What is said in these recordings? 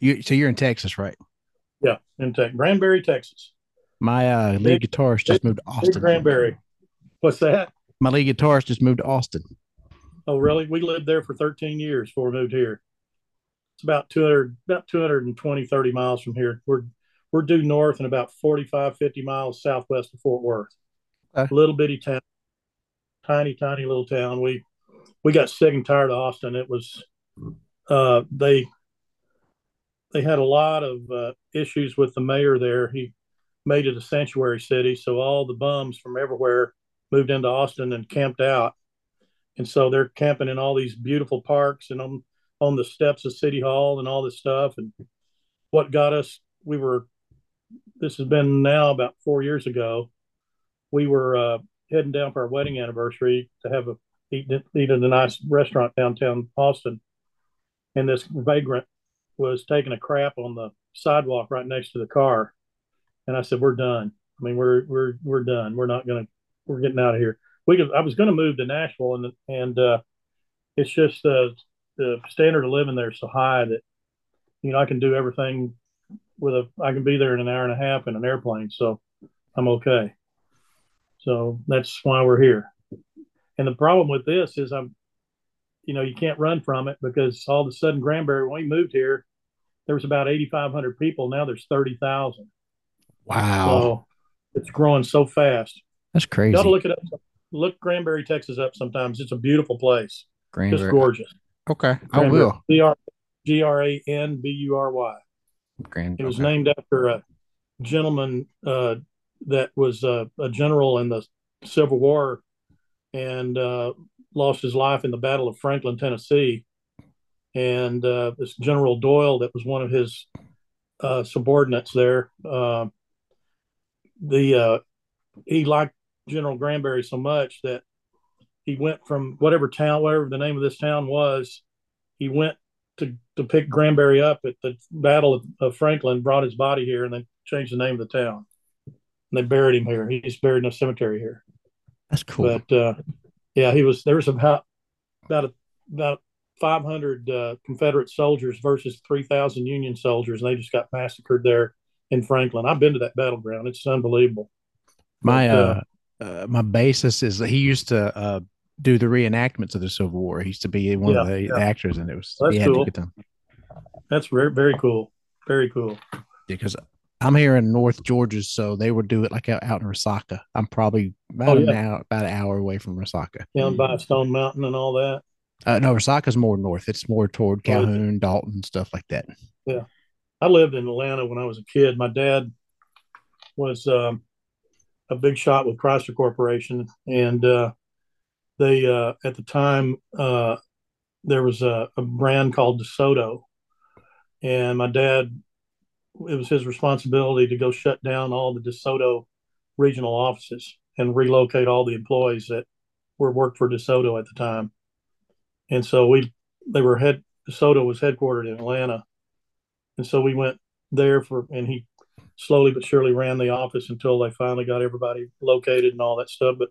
You so you're in Texas, right? Yeah, in Te- Granbury, Texas. My uh, lead guitarist just big- moved to Austin. Granbury. What's that? My lead guitarist just moved to Austin. Oh, really? We lived there for 13 years before we moved here. It's about 200, about 220, 30 miles from here. We're we're due north and about 45, 50 miles southwest of Fort Worth. Okay. Little bitty town, tiny, tiny little town. We we got sick and tired of Austin. It was uh, they they had a lot of uh, issues with the mayor there. He made it a sanctuary city, so all the bums from everywhere moved into Austin and camped out. And so they're camping in all these beautiful parks and on on the steps of City Hall and all this stuff. And what got us, we were, this has been now about four years ago. We were uh, heading down for our wedding anniversary to have a eat, eat at a nice restaurant downtown Austin. And this vagrant was taking a crap on the sidewalk right next to the car. And I said, "We're done. I mean, we're we're we're done. We're not gonna. We're getting out of here." We could, I was going to move to Nashville, and and uh, it's just uh, the standard of living there is so high that you know I can do everything with a. I can be there in an hour and a half in an airplane, so I'm okay. So that's why we're here. And the problem with this is I'm, you know, you can't run from it because all of a sudden Granbury, when we moved here, there was about 8,500 people. Now there's 30,000. Wow, So it's growing so fast. that's crazy You crazy. got to look it up. Look Granbury, Texas up sometimes. It's a beautiful place. Just gorgeous. Okay, I will. G R G R A N B U R Y. Grand. It was okay. named after a gentleman uh, that was uh, a general in the Civil War and uh, lost his life in the Battle of Franklin, Tennessee. And uh, this General Doyle, that was one of his uh, subordinates there, uh, the uh, he liked General Granbury so much that he went from whatever town, whatever the name of this town was, he went to, to pick Granbury up at the Battle of, of Franklin, brought his body here, and then changed the name of the town. And they buried him here. He's buried in a cemetery here. That's cool. But uh, yeah, he was. There was about about a, about 500 uh, Confederate soldiers versus 3,000 Union soldiers, and they just got massacred there in Franklin. I've been to that battleground. It's unbelievable. my but, uh, uh, my basis is that he used to uh do the reenactments of the Civil War. He used to be one of the yeah. actors, and it was That's cool. a good time That's very very cool. Very cool. because I'm here in North Georgia, so they would do it like out, out in Resaca. I'm probably about Oh, an hour, about an hour away from Resaca. Down by Stone Mountain and all that. Uh, no, Resaca's more north. It's more toward Oh? Calhoun, Dalton, stuff like that. Yeah. I lived in Atlanta when I was a kid. My dad was um, a big shot with Chrysler Corporation, and uh, they uh, at the time uh, there was a, a brand called DeSoto, and my dad it was his responsibility to go shut down all the DeSoto regional offices and relocate all the employees that were worked for DeSoto at the time. And so we they were head DeSoto was headquartered in Atlanta. And so we went there for and he slowly but surely ran the office until they finally got everybody located and all that stuff. But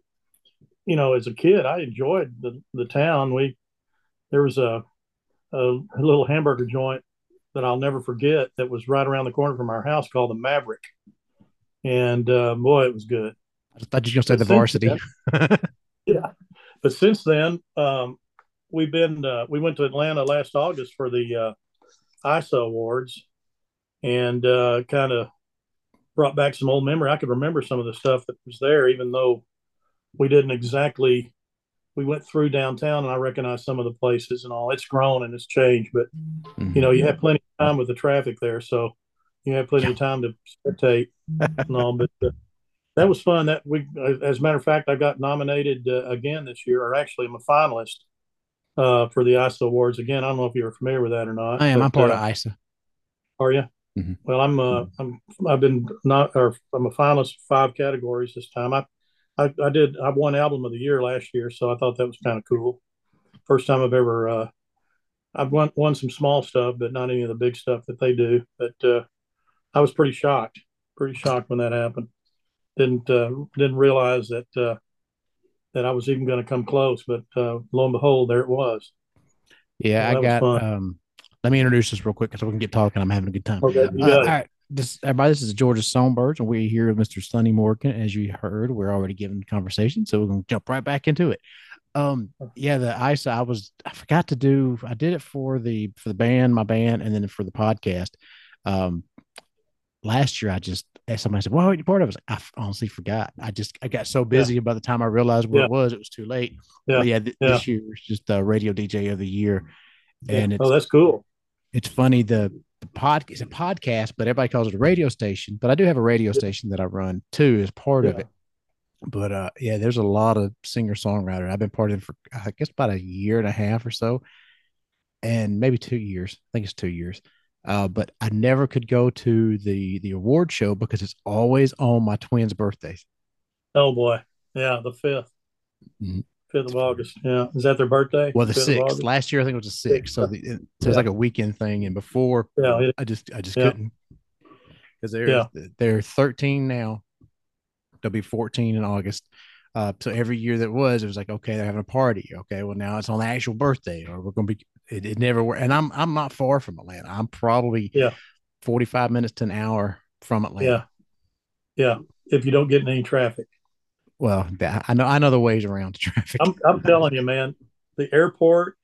you know, as a kid, I enjoyed the, the town. We there was a, a a little hamburger joint that I'll never forget that was right around the corner from our house called the Maverick. And uh, boy, it was good. I thought you were going to say the But varsity. then- yeah. But since then, um, we've been uh, we went to Atlanta last August for the uh, ISA awards, and uh, kind of brought back some old memory. I could remember some of the stuff that was there, even though we didn't exactly. We went through downtown, and I recognized some of the places and all. It's grown and it's changed, but Mhm. you know, you have plenty of time with the traffic there, so you have plenty of time to spectate and all. But uh, that was fun. That we, as a matter of fact, I got nominated uh, again this year, or actually, I'm a finalist uh, for the ISA Awards again. I don't know if you're familiar with that or not. I am. I'm part uh, of ISA. Are you? Mhm. Well, I'm. Uh, I'm. I've been not. Or I'm a finalist five categories this time. I, I, I did. I won album of the year last year, so I thought that was kind of cool. First time I've ever. Uh, I've won won some small stuff, but not any of the big stuff that they do. But uh, I was pretty shocked. Pretty shocked when that happened. Didn't uh, didn't realize that uh, that I was even going to come close. But uh, lo and behold, there it was. Yeah, Well, I got fun. um let me introduce this real quick so we can get talking. I'm having a good time. Okay, uh, all right. This, everybody, this is Georgia Songbirds, and we're here with Mr. Sonny Morgan. As you heard, we're already giving conversation, so we're going to jump right back into it. Um, yeah, the ISA, I was I forgot to do. I did it for the for the band, my band, and then for the podcast. Um, last year I just somebody said, "Well, you're part of it." I, like, I honestly forgot. I just I got so busy, yeah. by the time I realized what yeah. it was, it was too late. Yeah, yeah, th- yeah. This year was just the radio DJ of the year, and oh, that's cool. It's funny the the pod it's a podcast, but everybody calls it a radio station. But I do have a radio station that I run too as part of it. But uh, yeah, there's a lot of singer songwriter. I've been part of it for I guess about a year and a half or so, and maybe two years. I think it's two years uh, but I never could go to the the award show because it's always on my twins' birthdays. Oh boy, yeah, the 5th mm-hmm. Fifth of August. Yeah, is that their birthday? Well, the sixth. Last year, I think it was the sixth. So, the, it, so yeah. like a weekend thing. And before, yeah, it, I just I just yeah. couldn't because they're yeah. they're thirteen now. They'll be fourteen in August. Uh, so every year that was, it was like, okay, they're having a party. Okay, well now it's on the actual birthday, or we're going to be it, it never worked. And I'm I'm not far from Atlanta. I'm probably yeah 45 minutes to an hour from Atlanta. Yeah, yeah. If you don't get in any traffic. Well, I know I know the ways around the traffic. I'm I'm telling you, man, the airport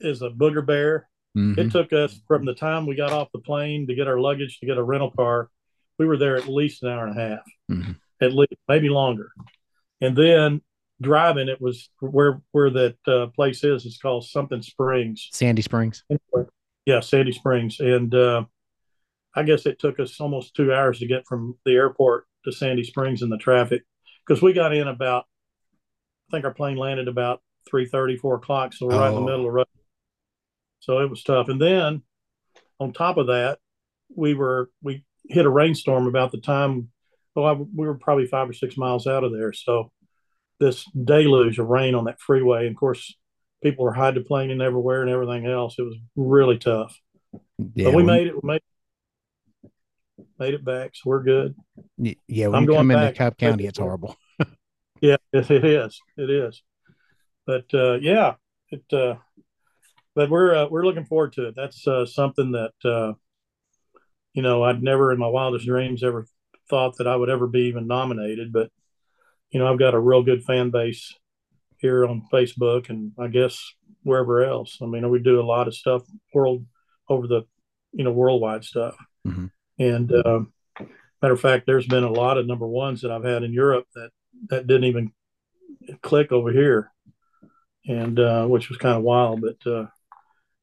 is a booger bear. Mm-hmm. It took us from the time we got off the plane to get our luggage to get a rental car. We were there at least an hour and a half, mm-hmm. at least maybe longer. And then driving, it was where where that uh, place is. It's called something Springs, Sandy Springs. Yeah, Sandy Springs, and uh, I guess it took us almost two hours to get from the airport to Sandy Springs in the traffic because we got in about. I think our plane landed about 3 30, 4 o'clock. So we're oh. right in the oh. middle of the road. So it was tough. And then on top of that, we were, we hit a rainstorm about the time, well, I, we were probably five or six miles out of there. So this deluge of rain on that freeway. And of course, people were hydroplaning everywhere and everything else. It was really tough. Yeah, but we, we made it. We made made it back, so we're good. Yeah, when I'm come back, into Cobb County, it's horrible. yeah, it, it is. It is. But uh, yeah, it. Uh, but we're uh, we're looking forward to it. That's uh, something that uh, you know I'd never in my wildest dreams ever thought that I would ever be even nominated. But you know, I've got a real good fan base here on Facebook and I guess wherever else. I mean, we do a lot of stuff world over the, you know, worldwide stuff. Mm-hmm. And um, matter of fact, there's been a lot of number ones that I've had in Europe that that didn't even click over here, and uh, which was kind of wild. But uh,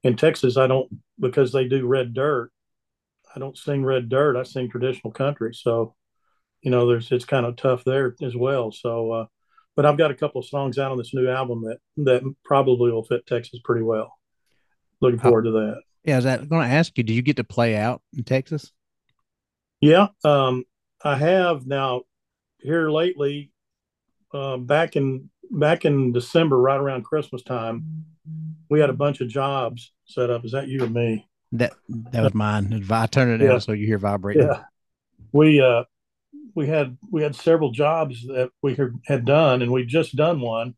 in Texas, I don't because they do red dirt. I don't sing red dirt. I sing traditional country. So you know, there's it's kind of tough there as well. So, uh, but I've got a couple of songs out on this new album that that probably will fit Texas pretty well. Looking forward to that. Yeah, I was going to ask you, do you get to play out in Texas? Yeah, um, I have now. Here lately, uh, back in back in December, right around Christmas time, we had a bunch of jobs set up. Is that you or me? That that was mine. I turned it yeah. so you hear vibrating. Yeah, we uh, we had we had several jobs that we had done, and we just done one.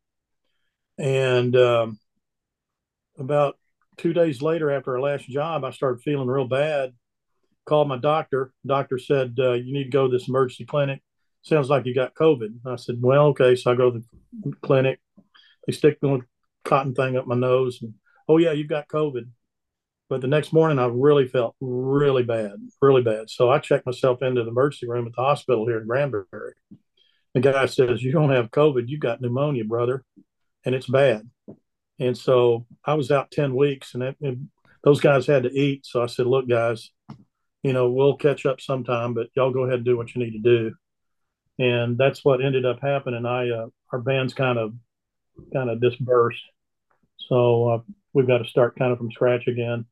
And um, about two days later, after our last job, I started feeling real bad. Called my doctor. Doctor said uh, you need to go to this emergency clinic. Sounds like you got COVID. I said, well, okay. So I go to the clinic. They stick the cotton thing up my nose, and oh yeah, you've got COVID. But the next morning, I really felt really bad, really bad. So I checked myself into the emergency room at the hospital here in Granbury. The guy says, You don't have COVID, you got pneumonia, brother, and it's bad. And so I was out 10 weeks, and, it, and those guys had to eat. So I said, Look, guys, you know, we'll catch up sometime, but y'all go ahead and do what you need to do. And that's what ended up happening. I, uh, our band's kind of, kind of dispersed. So uh, we've got to start kind of from scratch again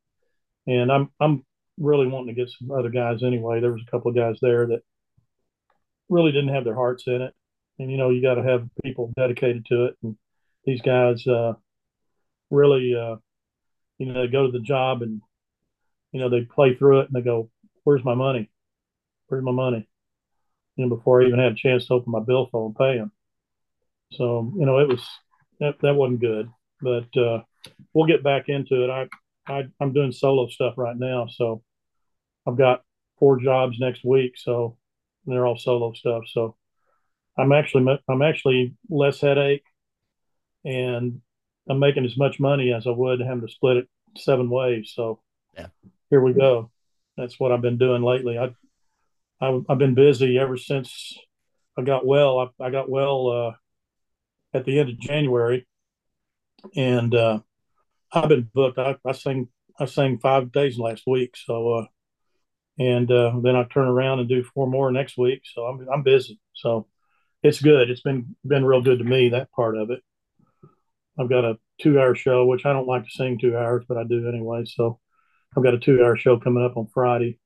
and I'm I'm really wanting to get some other guys anyway. There was a couple of guys there that really didn't have their hearts in it, and you know you got to have people dedicated to it. And these guys uh, really, uh, you know, they go to the job and you know they play through it and they go, "Where's my money? Where's my money?" You know, before I even had a chance to open my billfold and pay them. So you know, it was that that wasn't good, but uh, we'll get back into it. I I, I'm doing solo stuff right now, so I've got four jobs next week, so they're all solo stuff. So I'm actually I'm actually less headache, and I'm making as much money as I would having to split it seven ways. So yeah, here we go. That's what I've been doing lately. I, I have been busy ever since I got well. I, I got well uh, at the end of January, and uh, I've been booked. I, I sang I sang five days last week, so uh, and uh, then I turn around and do four more next week. So I'm I'm busy. So it's good. It's been been real good to me that part of it. I've got a two hour show, which I don't like to sing two hours, but I do anyway. So I've got a two hour show coming up on Friday,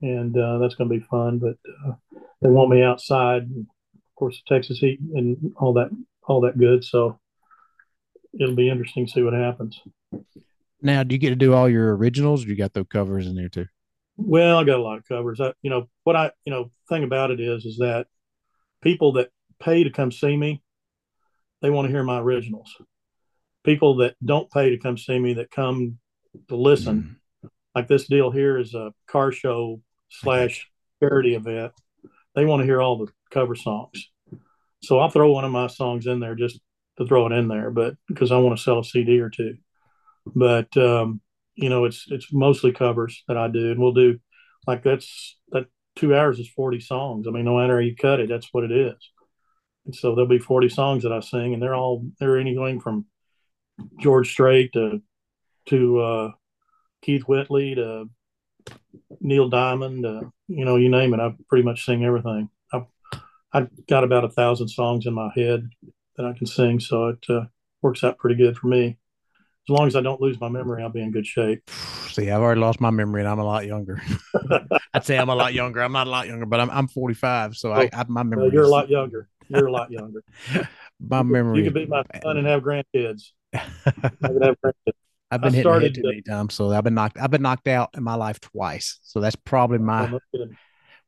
and uh, that's going to be fun. But uh, they want me outside, of course, the Texas heat and all that, all that good. So it'll be interesting to see what happens. Now, do you get to do all your originals, or you got the covers in there too? Well, I got a lot of covers. I, you know, what I, you know, thing about it is, is that people that pay to come see me, they want to hear my originals. People that don't pay to come see me, that come to listen, mm. like this deal here is a car show slash charity event. They want to hear all the cover songs. So I'll throw one of my songs in there just to throw it in there, but because I want to sell a CD or two. But um, you know, it's it's mostly covers that I do, and we'll do like that's that two hours is forty songs. I mean, no matter how you cut it, that's what it is. And so there'll be forty songs that I sing, and they're all they're anything from George Strait to to uh, Keith Whitley to Neil Diamond, uh, you know, you name it. I pretty much sing everything. I I got about a thousand songs in my head that I can sing, so it uh, works out pretty good for me as long as I don't lose my memory, I'll be in good shape. See, I've already lost my memory, and I'm a lot younger. I'd say I'm a lot younger. I'm not a lot younger, but I'm I'm 45, so I, I, my memory. you're a lot younger. You're a lot younger. my memory. You could be my son and have grandkids. I could have grandkids. I've been I hit too many times, so I've been knocked. I've been knocked out in my life twice, so that's probably my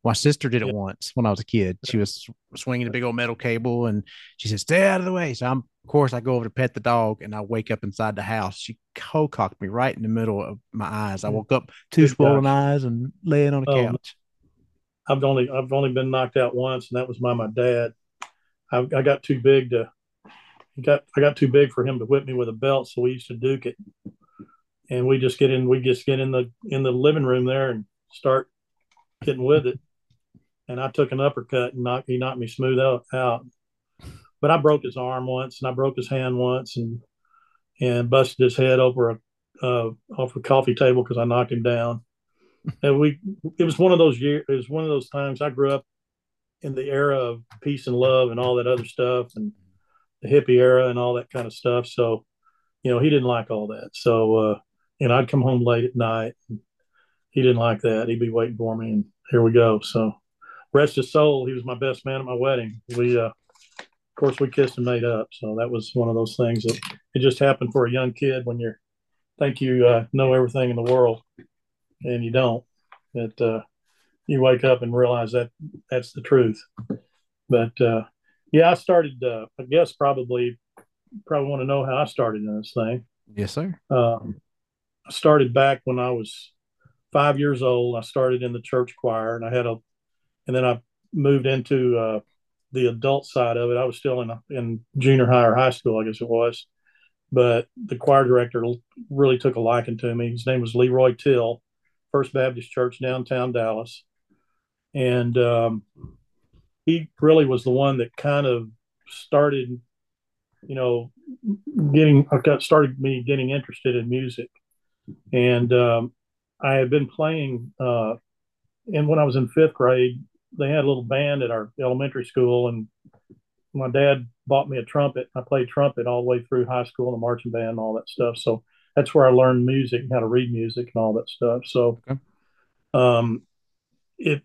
my sister did it yeah. once when I was a kid. She was swinging a big old metal cable, and she said, "Stay out of the way." So I'm, of course, I go over to pet the dog, and I wake up inside the house. She co-cocked me right in the middle of my eyes. I mm. woke up two Good swollen gosh. eyes and laying on the um, couch. I've only I've only been knocked out once, and that was by my dad. I, I got too big to got I got too big for him to whip me with a belt, so we used to duke it. And we just get in we just get in the in the living room there and start getting with it and I took an uppercut and knocked he knocked me smooth out, out. But I broke his arm once and I broke his hand once and and busted his head over a uh, off a coffee table because I knocked him down. And we it was one of those years. It was one of those times I grew up in the era of peace and love and all that other stuff and the hippie era and all that kind of stuff. So, you know, he didn't like all that. So, uh, you know, I'd come home late at night. he didn't like that. He'd be waiting for me, and here we go. So, rest his soul, he was my best man at my wedding. We, uh, of course, we kissed and made up. So that was one of those things that it just happened for a young kid when you're think you uh, know everything in the world and you don't. That uh, you wake up and realize that that's the truth. But uh, yeah, I started. Uh, I guess probably probably want to know how I started in this thing. Yes, sir. Um, I started back when I was five years old. I started in the church choir, and I had a and then I moved into uh, the adult side of it. I was still in in junior high or high school, I guess it was, but the choir director really took a liking to me. His name was Leroy Till, First Baptist Church downtown Dallas, and um, he really was the one that kind of started, you know, getting I got started me getting interested in music, and um, I had been playing. Uh, and when I was in fifth grade, they had a little band at our elementary school, and my dad bought me a trumpet. I played trumpet all the way through high school and a marching band and all that stuff. So that's where I learned music, and how to read music, and all that stuff. So, okay. um, it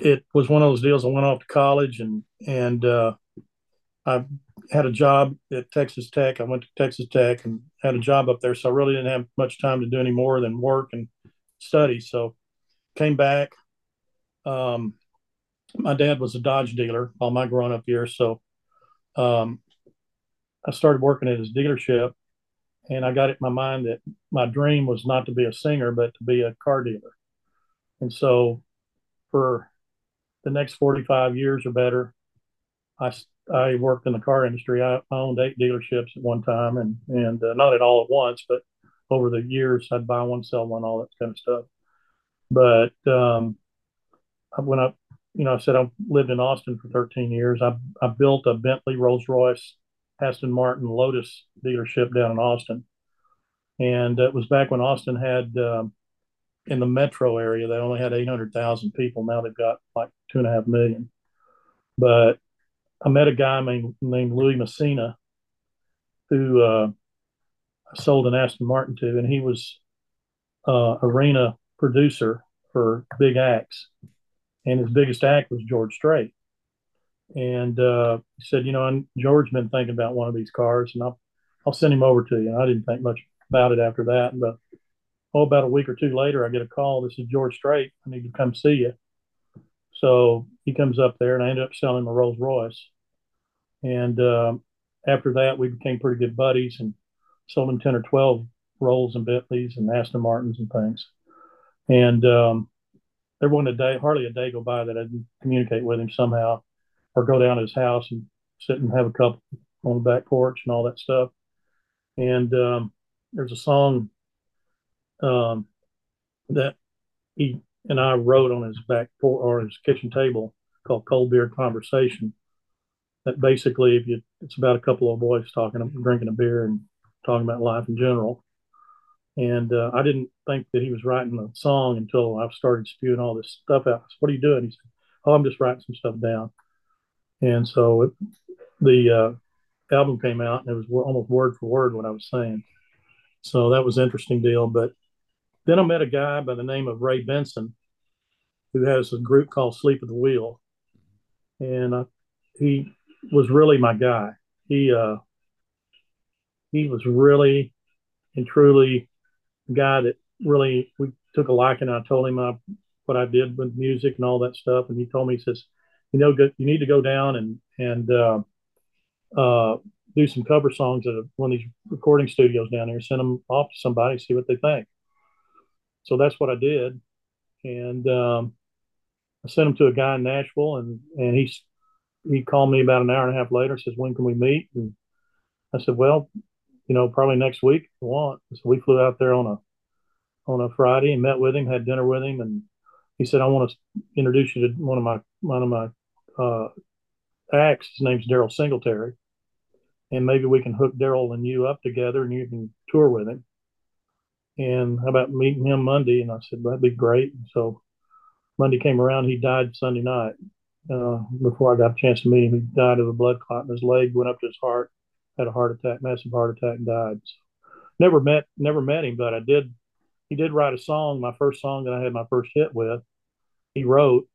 it was one of those deals. I went off to college and and uh, I had a job at Texas Tech. I went to Texas Tech and had a job up there. So I really didn't have much time to do any more than work and study. So came back. Um, my dad was a Dodge dealer all my growing up years. So um, I started working at his dealership and I got it in my mind that my dream was not to be a singer, but to be a car dealer. And so for the next 45 years or better, I, I worked in the car industry. I owned eight dealerships at one time and, and uh, not at all at once, but over the years, I'd buy one, sell one, all that kind of stuff. But um, when I, you know, I said I lived in Austin for 13 years. I, I built a Bentley, Rolls Royce, Aston Martin, Lotus dealership down in Austin. And it was back when Austin had, um, in the metro area, they only had 800,000 people. Now they've got like two and a half million. But I met a guy named, named Louis Messina who uh, I sold an Aston Martin to, and he was uh, arena producer for big acts. And his biggest act was George Strait. And uh, he said, you know, George's been thinking about one of these cars, and I'll I'll send him over to you. And I didn't think much about it after that. But oh, about a week or two later, I get a call. This is George Strait. I need to come see you. So he comes up there, and I ended up selling him a Rolls Royce. And uh, after that, we became pretty good buddies and sold him 10 or 12 Rolls and Bentleys and Aston Martins and things. And um, there wasn't a day, hardly a day go by that I didn't communicate with him somehow or go down to his house and sit and have a cup on the back porch and all that stuff. And um, there's a song um, that he and I wrote on his back or his kitchen table called Cold Beer Conversation. That basically, if you, it's about a couple of boys talking, drinking a beer and talking about life in general. And uh, I didn't think that he was writing a song until I started spewing all this stuff out. Said, what are you doing? He said, "Oh, I'm just writing some stuff down." And so it, the uh, album came out, and it was almost word for word what I was saying. So that was interesting deal. But then I met a guy by the name of Ray Benson, who has a group called Asleep at the Wheel, and uh, he was really my guy. He uh, he was really and truly a guy that really we took a liking. I told him I, what I did with music and all that stuff, and he told me he says, you know, you need to go down and and uh, uh, do some cover songs at one of these recording studios down there. Send them off to somebody, see what they think. So that's what I did, and um, I sent them to a guy in Nashville, and and he he called me about an hour and a half later. Says, when can we meet? And I said, well, you know, probably next week if you want. So we flew out there on a on a Friday and met with him, had dinner with him, and he said, I want to introduce you to one of my one of my uh, acts. His name's Daryle Singletary, and maybe we can hook Daryle and you up together, and you can tour with him. And how about meeting him Monday? And I said that'd be great. So Monday came around. He died Sunday night. Uh, before I got a chance to meet him, he died of a blood clot in his leg, went up to his heart, had a heart attack, massive heart attack, and died. So never met, never met him, but I did. He did write a song, my first song that I had my first hit with. He wrote,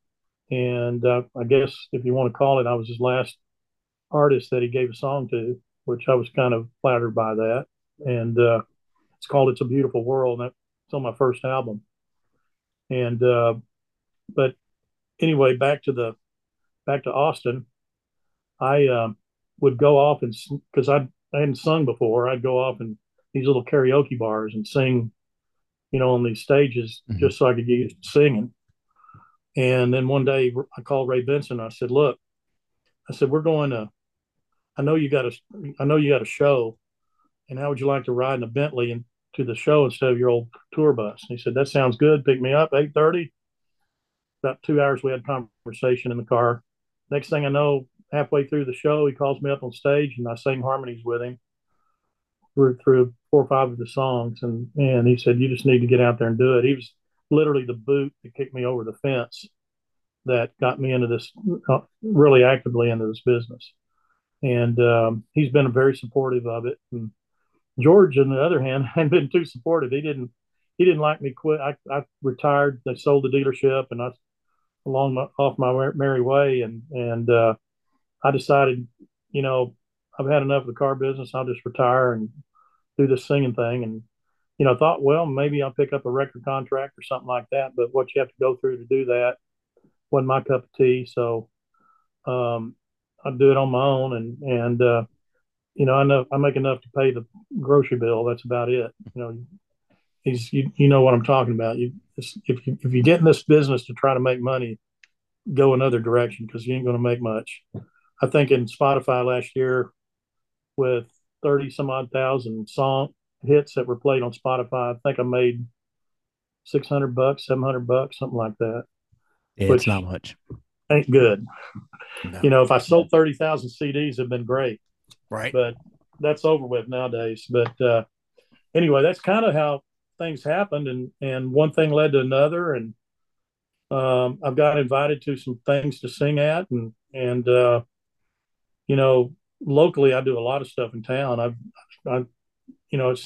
and uh, I guess if you want to call it, I was his last artist that he gave a song to, which I was kind of flattered by that. And uh, it's called "It's a Beautiful World," and it's on my first album. And uh, but anyway, back to the back to Austin. I um, would go off and because I I hadn't sung before, I'd go off in these little karaoke bars and sing, you know, on these stages mm-hmm. just so I could get used to singing. And then one day I called Ray Benson. I said, "Look, I said we're going to. I know you got a. I know you got a show, and how would you like to ride in a Bentley and to the show instead of your old tour bus?" And he said, "That sounds good. Pick me up eight thirty. About two hours we had conversation in the car. Next thing I know, halfway through the show, he calls me up on stage and I sing harmonies with him through, through four or five of the songs. And, and he said, You just need to get out there and do it. He was literally the boot that kicked me over the fence that got me into this, uh, really actively into this business. And um, he's been very supportive of it. And George, on the other hand, hadn't been too supportive. He didn't he didn't like me quit. I, I retired. They sold the dealership, and I along my, off my merry way. And and uh, I decided, you know, I've had enough of the car business. I'll just retire and do this singing thing. And, you know, I thought, well, maybe I'll pick up a record contract or something like that. But what you have to go through to do that wasn't my cup of tea. So um, I'd do it on my own. And, and uh, you know, I know I make enough to pay the grocery bill. That's about it. You know, he's you, you know what I'm talking about. You if you if you get in this business to try to make money, go another direction because you ain't going to make much. I think in Spotify last year, with thirty some odd thousand song hits that were played on Spotify, I think I made six hundred bucks, seven hundred bucks, something like that. Yeah, it's not much. Ain't good. No. You know, if I sold thirty thousand CDs, it'd been great. Right. But that's over with nowadays. But uh, anyway, that's kind of how things happened, and and one thing led to another, and um, I've got invited to some things to sing at, and and uh, you know, locally I do a lot of stuff in town. I've, I, you know, it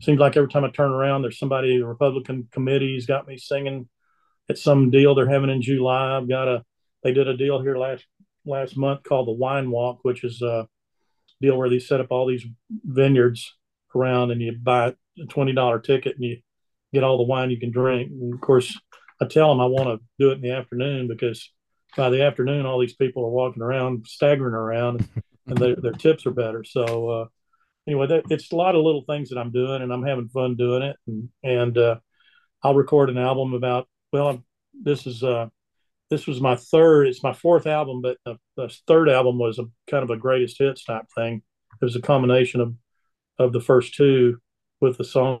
seems like every time I turn around, there's somebody the Republican committee's got me singing at some deal they're having in July. I've got a they did a deal here last last month called the Wine Walk, which is a deal where they set up all these vineyards around, and you buy a twenty dollar ticket and you get all the wine you can drink. And of course, I tell them I want to do it in the afternoon because by the afternoon, all these people are walking around, staggering around, and their, their tips are better. So uh, anyway, that, it's a lot of little things that I'm doing, and I'm having fun doing it. And and uh, I'll record an album about. Well, this is uh, this was my third. It's my fourth album, but the, the third album was a kind of a greatest hits type thing. It was a combination of of the first two with the songs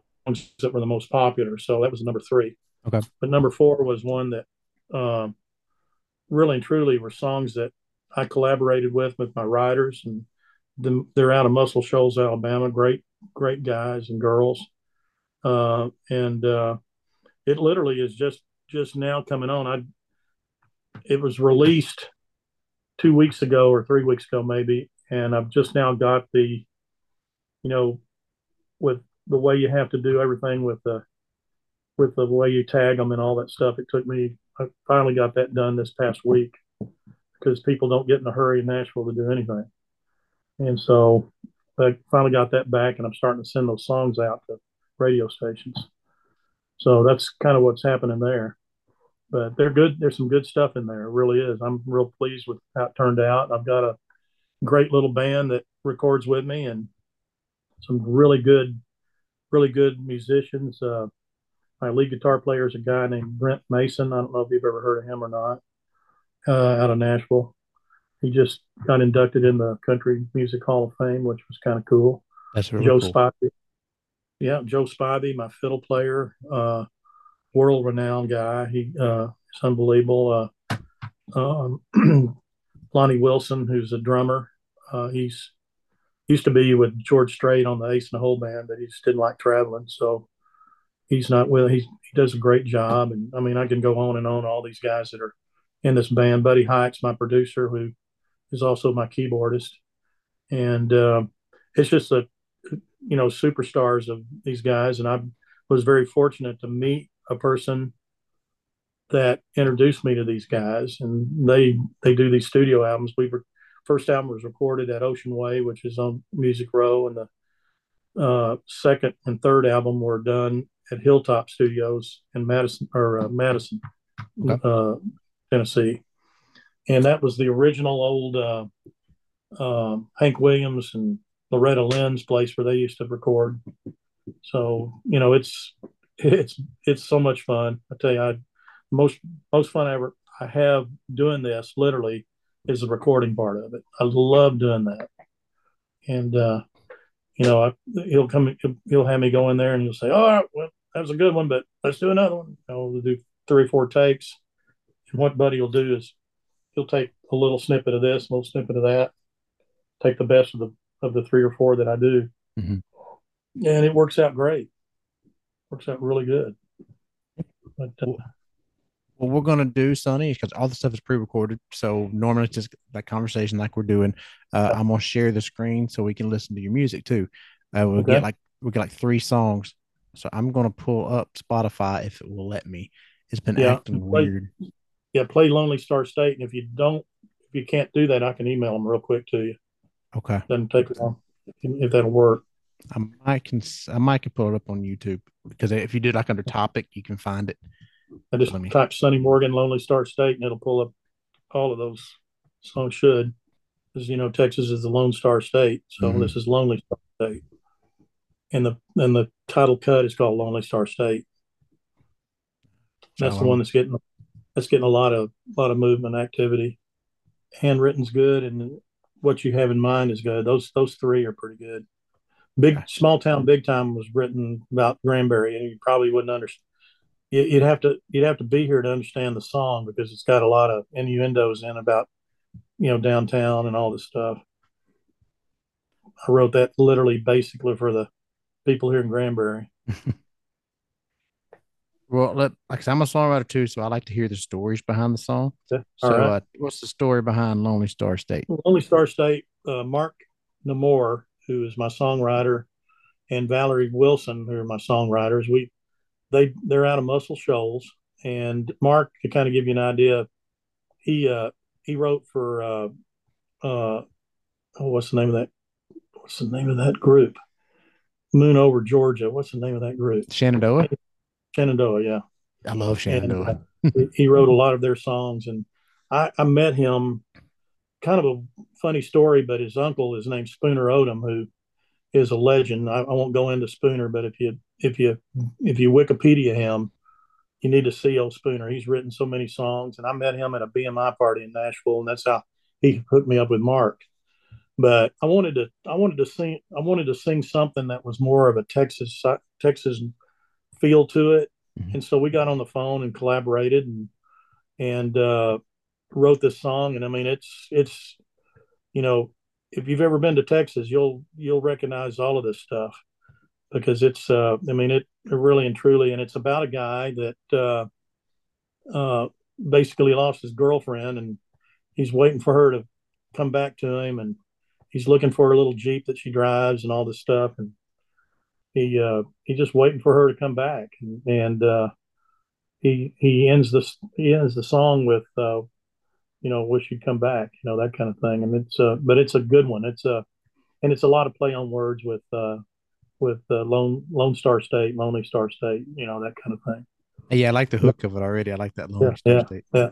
that were the most popular. So that was number three. Okay. But number four was one that um, really and truly were songs that I collaborated with with my writers, and the, they're out of Muscle Shoals, Alabama. Great, great guys and girls, uh, and uh, it literally is just just now coming on. It was released two weeks ago or three weeks ago maybe, and I've just now got the, you know, with the way you have to do everything with the with the way you tag them and all that stuff. It took me. I finally got that done this past week because people don't get in a hurry in Nashville to do anything, and so I finally got that back, and I'm starting to send those songs out to radio stations. So that's kind of what's happening there. But they're good. There's some good stuff in there. It really is. I'm real pleased with how it turned out. I've got a great little band that records with me and some really good, really good musicians. Uh, my lead guitar player is a guy named Brent Mason. I don't know if you've ever heard of him or not. Uh, out of Nashville, he just got inducted in the Country Music Hall of Fame, which was kind of cool. That's really Joe cool. Spivey. Yeah, Joe Spivey, my fiddle player, uh, world renowned guy. He uh, it's unbelievable. Uh, um, Lonnie Wilson, who's a drummer, uh, he's used to be with George Strait on the Ace in the Hole band, but he just didn't like traveling, so he's not with. He he does a great job, and I mean I can go on and on. All these guys that are in this band. Buddy Hyatt, my producer, who is also my keyboardist, and uh, it's just a you know superstars of these guys. And I was very fortunate to meet a person that introduced me to these guys, and they they do these studio albums. We were first album was recorded at Ocean Way, which is on Music Row, and the uh, second and third album were done at Hilltop Studios in Madison or uh, Madison, okay. uh, Tennessee, and that was the original old uh, uh, Hank Williams and Loretta Lynn's place where they used to record. So you know, it's it's it's so much fun. I tell you, I most most fun I ever I have doing this literally is the recording part of it. I love doing that, and uh, you know, I, he'll come, he'll, he'll have me go in there and he'll say, "All right, well, that was a good one, but let's do another one." You know, we'll do three or four takes, and what Buddy will do is he'll take a little snippet of this, a little snippet of that, take the best of the of the three or four that I do, mm-hmm. and it works out great. Works out really good. But, uh, what we're gonna do, Sonny, because all the stuff is pre-recorded. So normally it's just that conversation like we're doing. Uh, I'm gonna share the screen so we can listen to your music too. Uh, we'll okay. get like we get like three songs. So I'm gonna pull up Spotify if it will let me. It's been yeah, acting play, weird yeah, play Lonely Star State. And if you don't, if you can't do that, I can email them real quick to you. Okay. Doesn't take long if that'll work. I might can I might can pull it up on YouTube because if you do like under topic, you can find it. I just me... type Sonny Morgan Lonely Star State and it'll pull up all of those songs. Should because you know Texas is the Lone Star State, so mm-hmm. this is Lonely Star State, and the and the title cut is called Lonely Star State. That's the one that's getting that's getting a lot of a lot of movement activity. Handwritten's good, and what you have in mind is good. Those those three are pretty good. Big small town, big time was written about Granbury, and you probably wouldn't understand. You'd have to you'd have to be here to understand the song because it's got a lot of innuendos in about you know downtown and all this stuff. I wrote that literally basically for the people here in Granbury. well, let, like I'm a songwriter too, so I like to hear the stories behind the song. Yeah. So, right. uh, what's the story behind Lonely Star State? Lonely Star State. Uh, Mark Narmore, who is my songwriter, and Valerie Wilson, who are my songwriters. We they they're out of Muscle Shoals, and Mark to kind of give you an idea, he uh, he wrote for uh, uh, oh, what's the name of that? What's the name of that group? Moon over Georgia. What's the name of that group? Shenandoah. Shenandoah, yeah. I love Shenandoah. And, uh, he wrote a lot of their songs, and I, I met him. Kind of a funny story, but his uncle is named Spooner Oldham, who is a legend. I, I, won't go into Spooner, but if you if you if you Wikipedia him, you need to see old Spooner. He's written so many songs, and I met him at a BMI party in Nashville, and that's how he hooked me up with Mark. But I wanted to I wanted to sing I wanted to sing something that was more of a Texas Texas feel to it, mm-hmm. and so we got on the phone and collaborated and and uh, wrote this song. And I mean, it's it's you know if you've ever been to Texas, you'll you'll recognize all of this stuff because it's uh, I mean it, really and truly, and it's about a guy that uh, uh, basically lost his girlfriend, and he's waiting for her to come back to him, and he's looking for a little jeep that she drives and all this stuff, and he uh, he's just waiting for her to come back, and, and uh, he he ends this he ends the song with uh, you know wish you'd come back, you know that kind of thing, and it's uh, but it's a good one. It's a and it's a lot of play on words with uh, with uh, Lone Lone Star State, Lonely Star State, you know that kind of thing. Yeah, I like the hook of it already. I like that Lonely yeah, Star yeah, State. Yeah.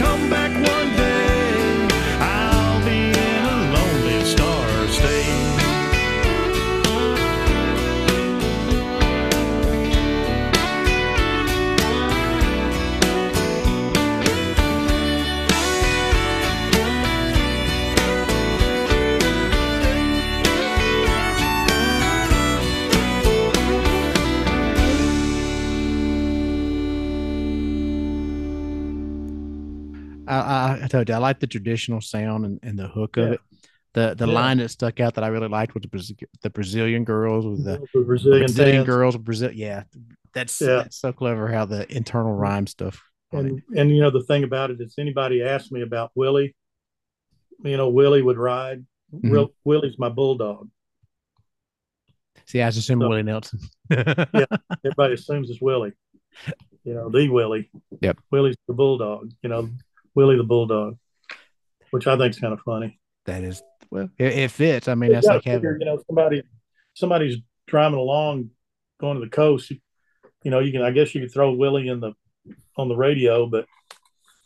Come back I, I told you I like the traditional sound and, and the hook of it. The the Yeah. line that stuck out that I really liked was the Brazil, the Brazilian girls with the The Brazilian, Brazilian dance. girls Brazil. Yeah, that's Yeah. that's so clever how the internal rhyme stuff. And and you know the thing about it is anybody asked me about Willie, you know Willie would ride. Mm-hmm. Willie's my bulldog. See, I was assuming So- Willie Nelson. Yeah, everybody assumes it's Willie. You know the Willie. Yep. Willie's the bulldog. You know Willie the bulldog, which I think is kind of funny. that is well, it, it fits. I mean, You that's like having you know somebody somebody's driving along going to the coast. You know you can I guess you could throw Willie in the on the radio, but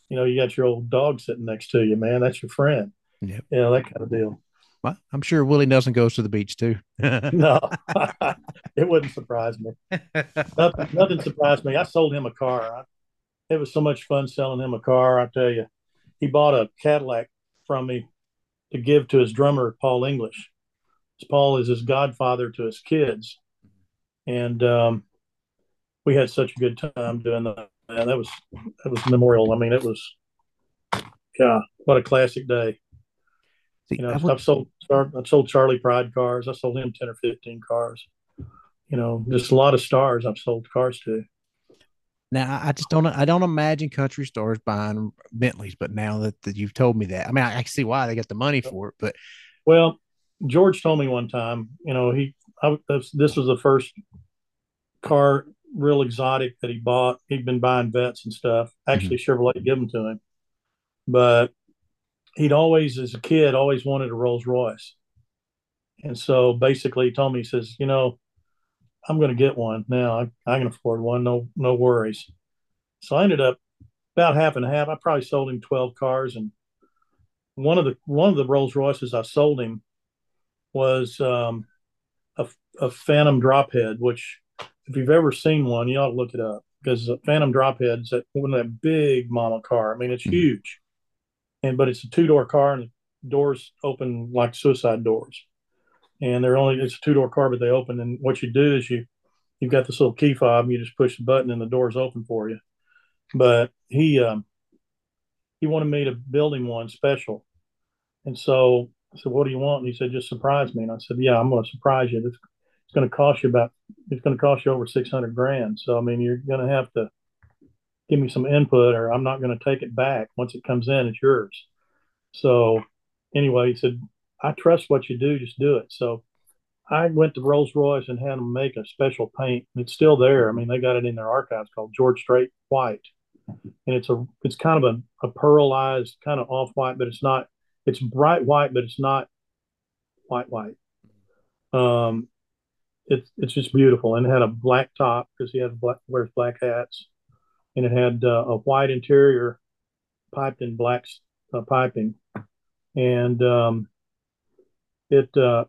you know you got your old dog sitting next to you, man. That's your friend. Yeah, that kind of deal. well, I'm sure Willie Nelson goes to the beach too. No, it wouldn't surprise me. Nothing, nothing surprised me. I sold him a car. I, it was so much fun selling him a car. I tell you, he bought a Cadillac from me to give to his drummer Paul English. Paul is his godfather to his kids, and um, we had such a good time doing that. Man, that was that was memorial. I mean, it was, yeah, what a classic day. See, You know, would- I've sold I've sold Charley Pride cars. I sold him ten or fifteen cars. You know, just a lot of stars I've sold cars to. Now I just don't I don't imagine country stores buying Bentleys, but now that, that you've told me that, I mean I, I can see why they got the money for it, but Well, George told me one time, you know, he I, this, this was the first car, real exotic that he bought. He'd been buying Vettes and stuff. Actually, mm-hmm. Chevrolet gave them to him, but he'd always, as a kid, always wanted a Rolls Royce. And so basically, he told me, he says, you know, I'm going to get one now. I, I can afford one. No, no worries. So I ended up about half and half. I probably sold him 12 cars and one of the one of the Rolls Royces I sold him was um, a, a Phantom drophead, which if you've ever seen one, you ought to look it up because a Phantom drophead is that one of that big mama car. I mean, it's Mhm. huge, and but it's a two door car and the doors open like suicide doors, and they're only it's a two door car, but they open. And what you do is you you've got this little key fob, and you just push the button, and the doors open for you. But he um, he wanted me to build him one special. And so I said, What do you want? And he said, Just surprise me. And I said, Yeah, I'm going to surprise you. It's, it's going to cost you about, it's going to cost you over 600 grand. So, I mean, you're going to have to give me some input or I'm not going to take it back. Once it comes in, it's yours. So, anyway, he said, I trust what you do. Just do it. So, I went to Rolls Royce and had them make a special paint. It's still there. I mean, they got it in their archives called George Strait White and it's a it's kind of a, a pearlized kind of off white, but it's not it's bright white, but it's not white white. Um, it's it's just beautiful, and it had a black top because he has black wears black hats, and it had uh, a white interior, piped in black uh, piping, and um, it uh,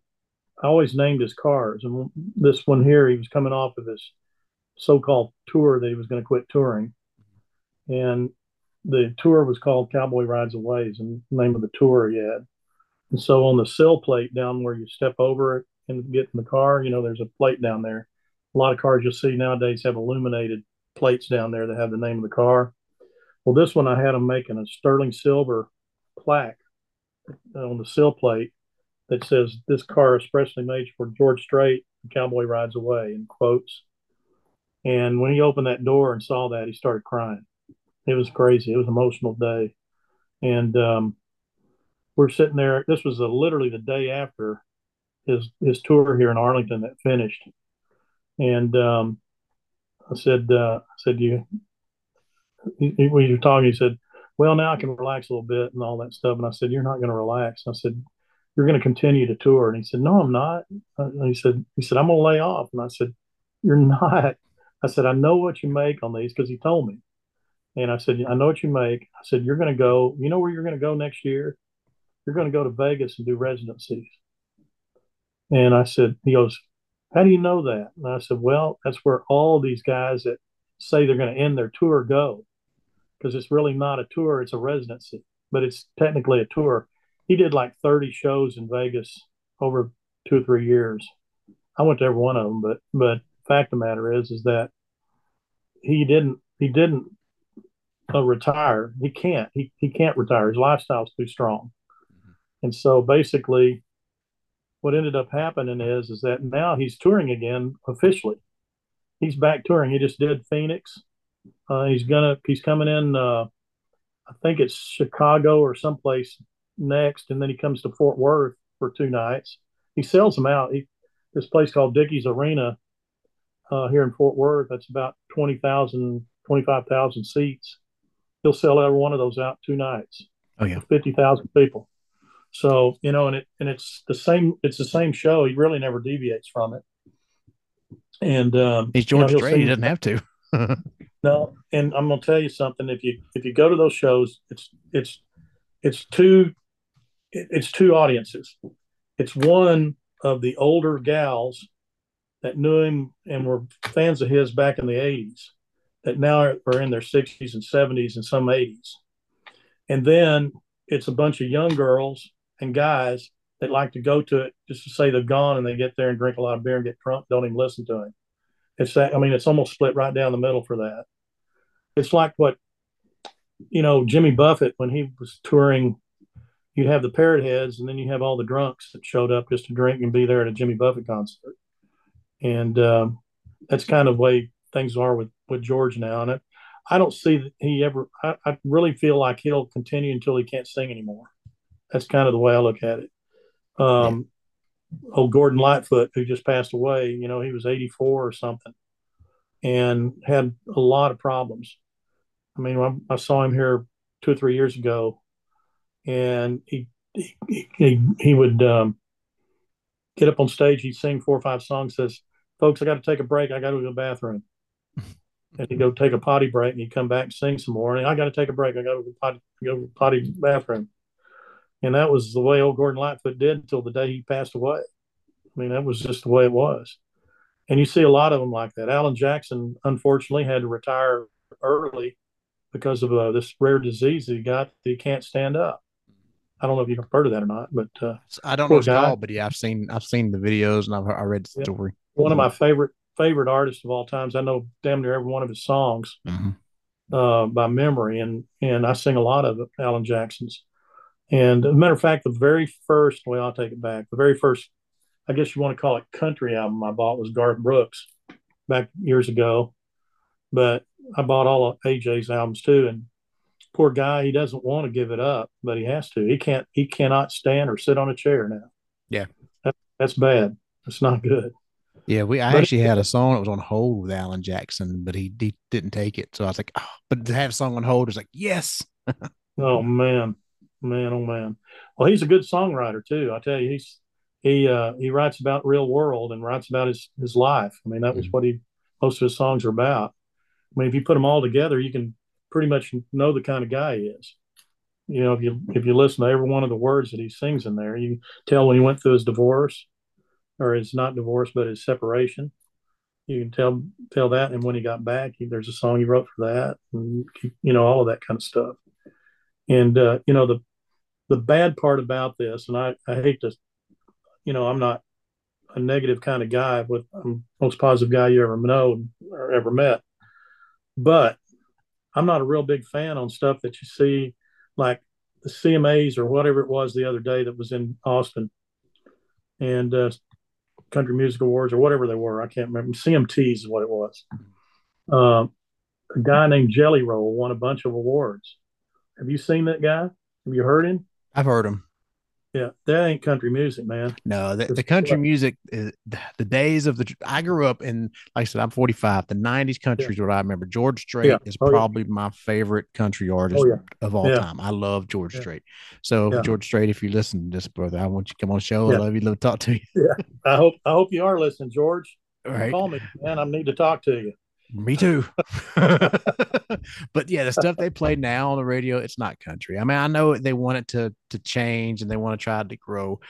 I always named his cars, and this one here he was coming off of his so-called tour that he was going to quit touring and the tour was called Cowboy Rides Away, is the name of the tour he had. And so on the sill plate down where you step over it and get in the car, you know, there's a plate down there. A lot of cars you'll see nowadays have illuminated plates down there that have the name of the car. Well, this one I had him making a sterling silver plaque on the sill plate that says this car especially made for George Strait, Cowboy Rides Away in quotes. And when he opened that door and saw that, he started crying it was crazy. It was an emotional day, and um, we're sitting there. This was a, literally the day after his his tour here in Arlington that finished, and um, I said, uh, I said, you, he, he- when you were talking, he said, well, now I can relax a little bit and all that stuff. And I said, you're not going to relax. I said, you're going to continue to tour. And he said, no, I'm not. And he said, he said, I'm going to lay off. And I said, you're not. I said, I know what you make on these because he told me. And I said, I know what you make. I said, you're going to go, you know where you're going to go next year? You're going to go to Vegas and do residencies. And I said, he goes, how do you know that? And I said, well, that's where all these guys that say they're going to end their tour go because it's really not a tour, it's a residency, but it's technically a tour. He did like 30 shows in Vegas over two or three years. I went to every one of them, but but fact of the matter is is that he didn't he didn't uh, retire. He can't. He he can't retire. His lifestyle's too strong. And so basically what ended up happening is is that now he's touring again officially. He's back touring. He just did Phoenix. Uh, he's gonna he's coming in uh, I think it's Chicago or someplace next, and then he comes to Fort Worth for two nights. He sells them out. He, this place called Dickies Arena uh, here in Fort Worth, that's about 20,000, 25,000 seats. He'll sell every one of those out two nights. Oh yeah, fifty thousand people. So you know, and it and it's the same. It's the same show. He really never deviates from it. And um, he's George you know, Strait. He doesn't have to. no, and I'm gonna tell you something. If you if you go to those shows, it's it's it's two it- it's two audiences. It's one of the older gals that knew him and were fans of his back in the 80s that now are, are in their 60s and 70s and some 80s. And then it's a bunch of young girls and guys that like to go to it just to say they've gone and they get there and drink a lot of beer and get drunk, don't even listen to him. It's that, I mean, it's almost split right down the middle for that. It's like what, you know, Jimmy Buffett, when he was touring, you'd have the parrot heads and then you have all the drunks that showed up just to drink and be there at a Jimmy Buffett concert. And um, that's kind of the way things are with, with George now. And I, I don't see that he ever, I, I really feel like he'll continue until he can't sing anymore. That's kind of the way I look at it. Um, Old Gordon Lightfoot, who just passed away, you know, he was 84 or something and had a lot of problems. I mean, I, I saw him here two or three years ago and he, he, he, he would um, get up on stage, he'd sing four or five songs, says, folks, I got to take a break. I got to go to the bathroom. and he'd go take a potty break and he'd come back and sing some more. And I got to take a break. I got to go potty, go to the potty bathroom. And that was the way old Gordon Lightfoot did until the day he passed away. I mean, that was just the way it was. And you see a lot of them like that. Alan Jackson, unfortunately, had to retire early because of uh, this rare disease that he got that he can't stand up. I don't know if you've heard of that or not, but uh, I don't know it's called, but yeah, I've seen I've seen the videos and I've I read the Yeah. story. one of my favorite favorite artists of all times. I know damn near every one of his songs. Mhm. uh, by memory, and and I sing a lot of Alan Jackson's. And as a matter of fact, the very first, well, I'll take it back. The very first, I guess you want to call it country album I bought was Garth Brooks back years ago. But I bought all of AJ's albums too, and poor guy, he doesn't want to give it up, but he has to. He can't. He cannot stand or sit on a chair now. Yeah. that, that's bad. It's not good. Yeah, we I But- actually had a song that was on hold with Alan Jackson, but he, he didn't take it. So I was like, oh, but to have a song on hold was like, yes. Oh man, man, oh man. Well, he's a good songwriter too. I tell you, he's he uh, he writes about real world and writes about his his life. I mean, that was Mhm. what he most of his songs are about. I mean, if you put them all together, you can pretty much know the kind of guy he is. You know, if you if you listen to every one of the words that he sings in there, you tell when he went through his divorce, or his not divorce, but his separation. You can tell tell that, and when he got back, he, there's a song he wrote for that, and you know all of that kind of stuff. And uh, you know the the bad part about this, and I, I hate to, you know, I'm not a negative kind of guy, but I'm most positive guy you ever know or ever met. But I'm not a real big fan on stuff that you see, like the CMAs or whatever it was the other day that was in Austin, and uh, Country Music Awards or whatever they were. I can't remember. CMTs is what it was. Um, a guy named Jelly Roll won a bunch of awards. Have you seen that guy? Have you heard him? I've heard him. Yeah, that ain't country music, man. No, the, the country music, uh, is, the days of the, I grew up in, like I said, I'm 45. The 90s country is what I remember. George Strait Yeah. is Oh, yeah. probably my favorite country artist Oh yeah, of all Yeah. time. I love George Yeah. Strait. So, Yeah. George Strait, if you listen to this, brother, I want you to come on the show. I love you. Love to talk to you. yeah, I hope I hope you are listening, George. All right. Call me, man. I need to talk to you. Me too. but yeah, the stuff they play now on the radio, it's not country. I mean, I know they want it to to change and they want to try to grow,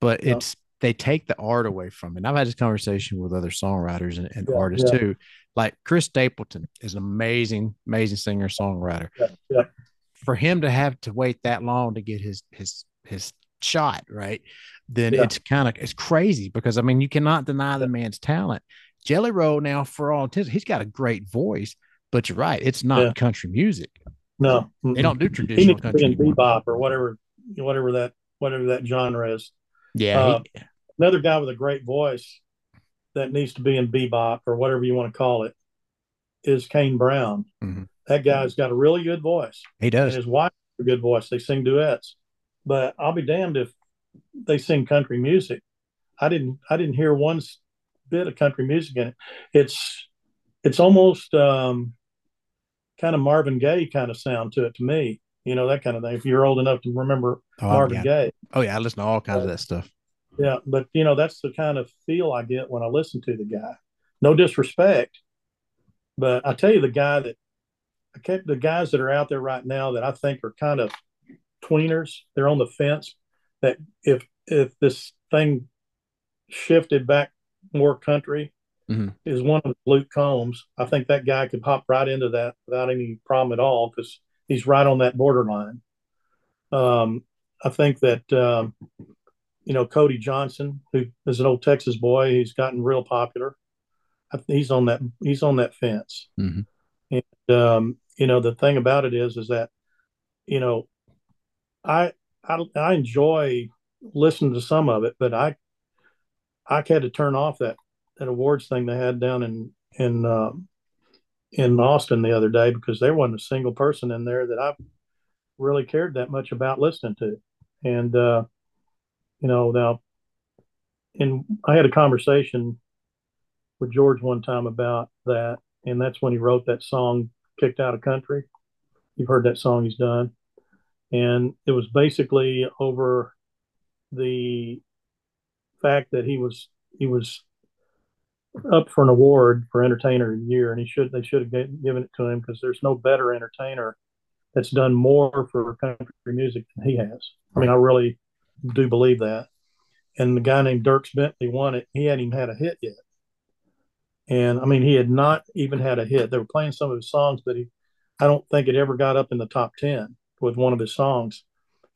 but it's they take the art away from it. And I've had this conversation with other songwriters and, and Yeah, artists yeah. too. Like Chris Stapleton is an amazing, amazing singer songwriter. Yeah. For him to have to wait that long to get his his his shot right, then it's kind of it's crazy because I mean you cannot deny the man's talent. Jelly Roll now, for all intents, he's got a great voice, but you're right, it's not Yeah. country music. No, They don't do traditional country be in anymore. bebop or whatever, whatever that whatever that genre is. Yeah, Uh, he- Another guy with a great voice that needs to be in bebop or whatever you want to call it is Kane Brown. Mhm. That guy's got a really good voice, he and does. his wife has a good voice. They sing duets, but I'll be damned if they sing country music. I didn't. I didn't hear one bit of country music in it. It's it's almost um, kind of Marvin Gaye kind of sound to it to me. You know that kind of thing. If you're old enough to remember Oh, Marvin yeah. Gaye, oh yeah, I listen to all kinds of that stuff. yeah, but you know that's the kind of feel I get when I listen to the guy. No disrespect, but I tell you, the guy that I kept the guys that are out there right now that I think are kind of tweeners. They're on the fence. That if if this thing shifted back more country, Mhm. is one of Luke Combs. I think that guy could hop right into that without any problem at all because he's right on that borderline. Um, I think that um, you know Cody Johnson, who is an old Texas boy, he's gotten real popular. I he's on that he's on that fence. Mhm. And um, you know the thing about it is, is that you know I I, I enjoy listening to some of it, but I I had to turn off that that awards thing they had down in in uh, in Austin the other day because there wasn't a single person in there that I really cared that much about listening to, and uh, you know now, and I had a conversation with George one time about that, and that's when he wrote that song "Kicked Out of Country." You've heard that song he's done, and it was basically over the fact that he was he was up for an award for entertainer of the year and he should they should have given it to him because there's no better entertainer that's done more for country music than he has. I mean i really do believe that. And the guy named Dierks Bentley won it. He hadn't even had a hit yet. And i mean he had not even had a hit. They were playing some of his songs but he i don't think it ever got up in the top 10 with one of his songs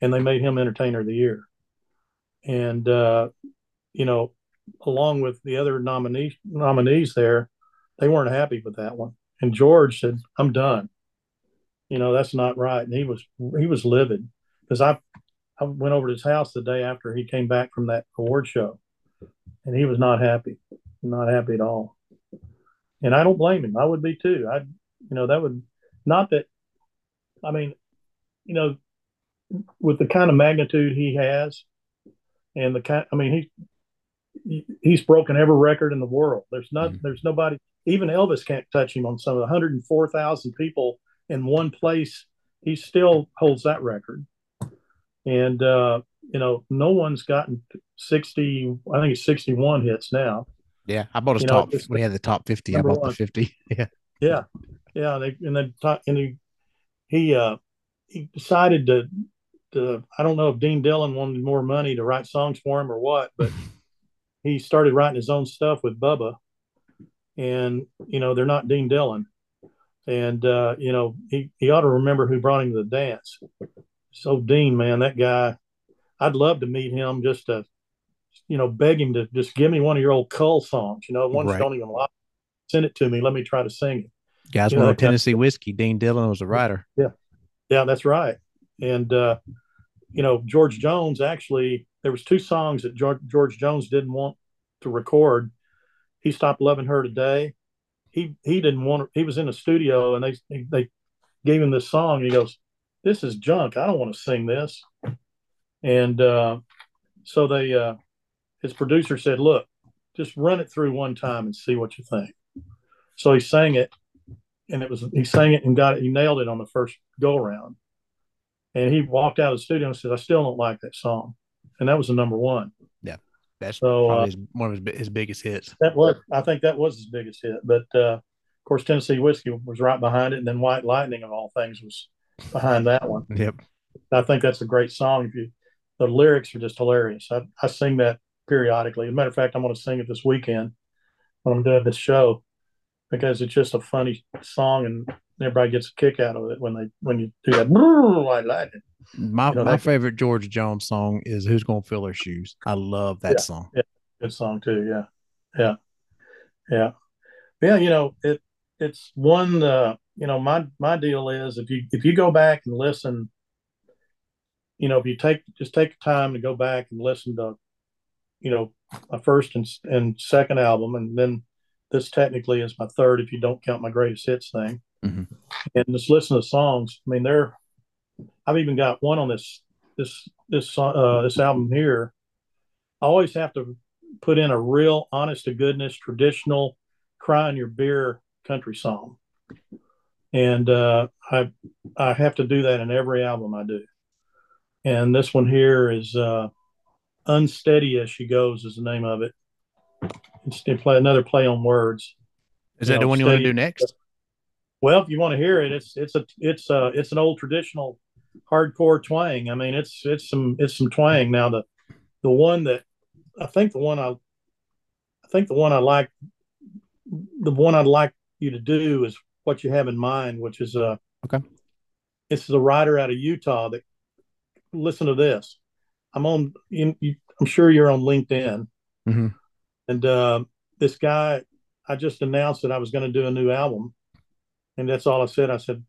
and they made him entertainer of the year. And uh you know along with the other nominee, nominees there, they weren't happy with that one. And George said, "I'm done. You know that's not right." And he was he was livid because I I went over to his house the day after he came back from that award show, and he was not happy, not happy at all. And I don't blame him. I would be too. I you know that would not that. I mean, you know, with the kind of magnitude he has, and the kind. I mean, he he's broken every record in the world. There's not, Mhm. there's nobody, even Elvis can't touch him on some of the 104,000 people in one place. He still holds that record. And, uh, you know, no one's gotten 60, I think it's 61 hits now. Yeah, I bought his You top. when he had the top 50, I bought one. the 50. Yeah. Yeah. Yeah. They, and then, and he, he, uh, he decided to, to, I don't know if Dean Dillon wanted more money to write songs for him or what, but he started writing his own stuff with Bubba. And, you know, they're not Dean Dillon. And, uh, you know, he, he ought to remember who brought him to the dance. So, Dean, man, that guy, I'd love to meet him just to, you know, beg him to just give me one of your old Cull songs, you know, ones Right. don't even like. Send it to me. Let me try to sing it. Guys, You know, of Tennessee whiskey. Dean Dillon was a writer. Yeah, yeah, that's right. And uh, you know, George Jones actually there was two songs that George, Jones didn't want to record. He stopped loving her today. He he didn't want. He was in the studio and they they gave him this song. He goes, "This is junk. I don't want to sing this." And uh, so they uh, his producer said, "Look, just run it through one time and see what you think." So he sang it, and it was he sang it and got it. He nailed it on the first go around, and he walked out of the studio and said, "I still don't like that song," and that was the number one. Yeah. That's So, probably uh, his, one of his, his biggest hits. That was, I think, that was his biggest hit. But uh, of course, Tennessee whiskey was right behind it, and then White Lightning of all things was behind that one. Yep. I think that's a great song. If you, the lyrics are just hilarious. I, I sing that periodically. As a matter of fact, I'm going to sing it this weekend when I'm doing this show because it's just a funny song and everybody gets a kick out of it when they when you do that white lightning. My You know, my that- favorite George Jones song is "Who's Gonna Fill Their Shoes." I love that Yeah. song. Good song too. Yeah, yeah, yeah, yeah. You know it. It's one. Uh, you know my my deal is if you if you go back and listen. You know, if you take just take time to go back and listen to, you know, my first and and second album, and then this technically is my third if you don't count my greatest hits thing, Mhm. and just listen to the songs. I mean, they're. I've even got one on this this this so- uh, this album here. I always have to put in a real honest to goodness traditional cry in your beer country song and uh, i i have to do that in every album i do and this one here is uh, unsteady as she goes is the name of it it's they play another play on words Is You that the one you want to do next? Well if you want to hear it it's it's a it's a it's an old traditional hardcore twang. I mean it's it's some it's some twang. Now the the one that i think the one i i think the one i like the one i'd like you to do is what you have in mind which is uh Okay. This is a writer out of utah that listen to this. I'm on you, you, i'm sure you're on linkedin. Mhm. and uh, this guy i just announced that i was going to do a new album and that's all i said. I said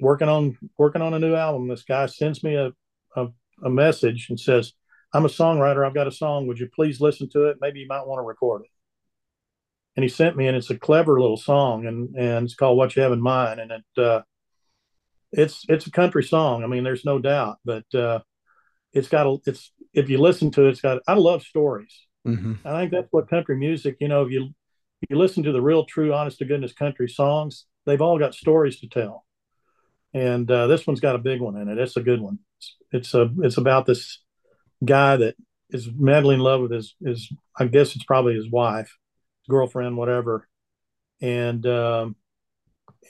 working on working on a new album. This guy sends me a, a, a message and says i'm a songwriter. I've got a song. Would you please listen to it? Maybe you might want to record it. And he sent me and it's a clever little song and and it's called what you have in mind. And it uh it's it's a country song. I mean there's no doubt. But uh it's got a it's if you listen to it it's got i love stories. Hmm I think that's what country music, you know, if you if you listen to the real true honest to goodness country songs, they've all got stories to tell. And uh, this one's got a big one in it. It's a good one. It's, it's a it's about this guy that is madly in love with his his I guess it's probably his wife, girlfriend, whatever. And um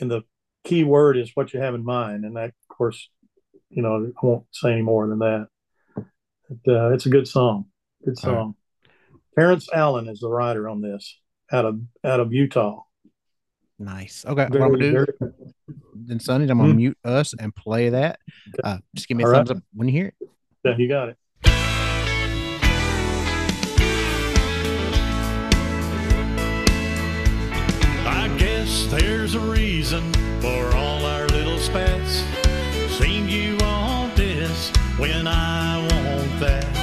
and the key word is what you have in mind. And that of course, you know, I won't say any more than that. But, uh, it's a good song. Good All right. song. Terrence Allen is the writer on this out of out of Utah. Nice. Okay. What I'm gonna do then, Sonny, I'm gonna Mhm. mute us and play that. Uh, just give me a All right. thumbs up when you hear it. yeah, you got it. I guess there's a reason for all our little spats. Seen you want this when I want that.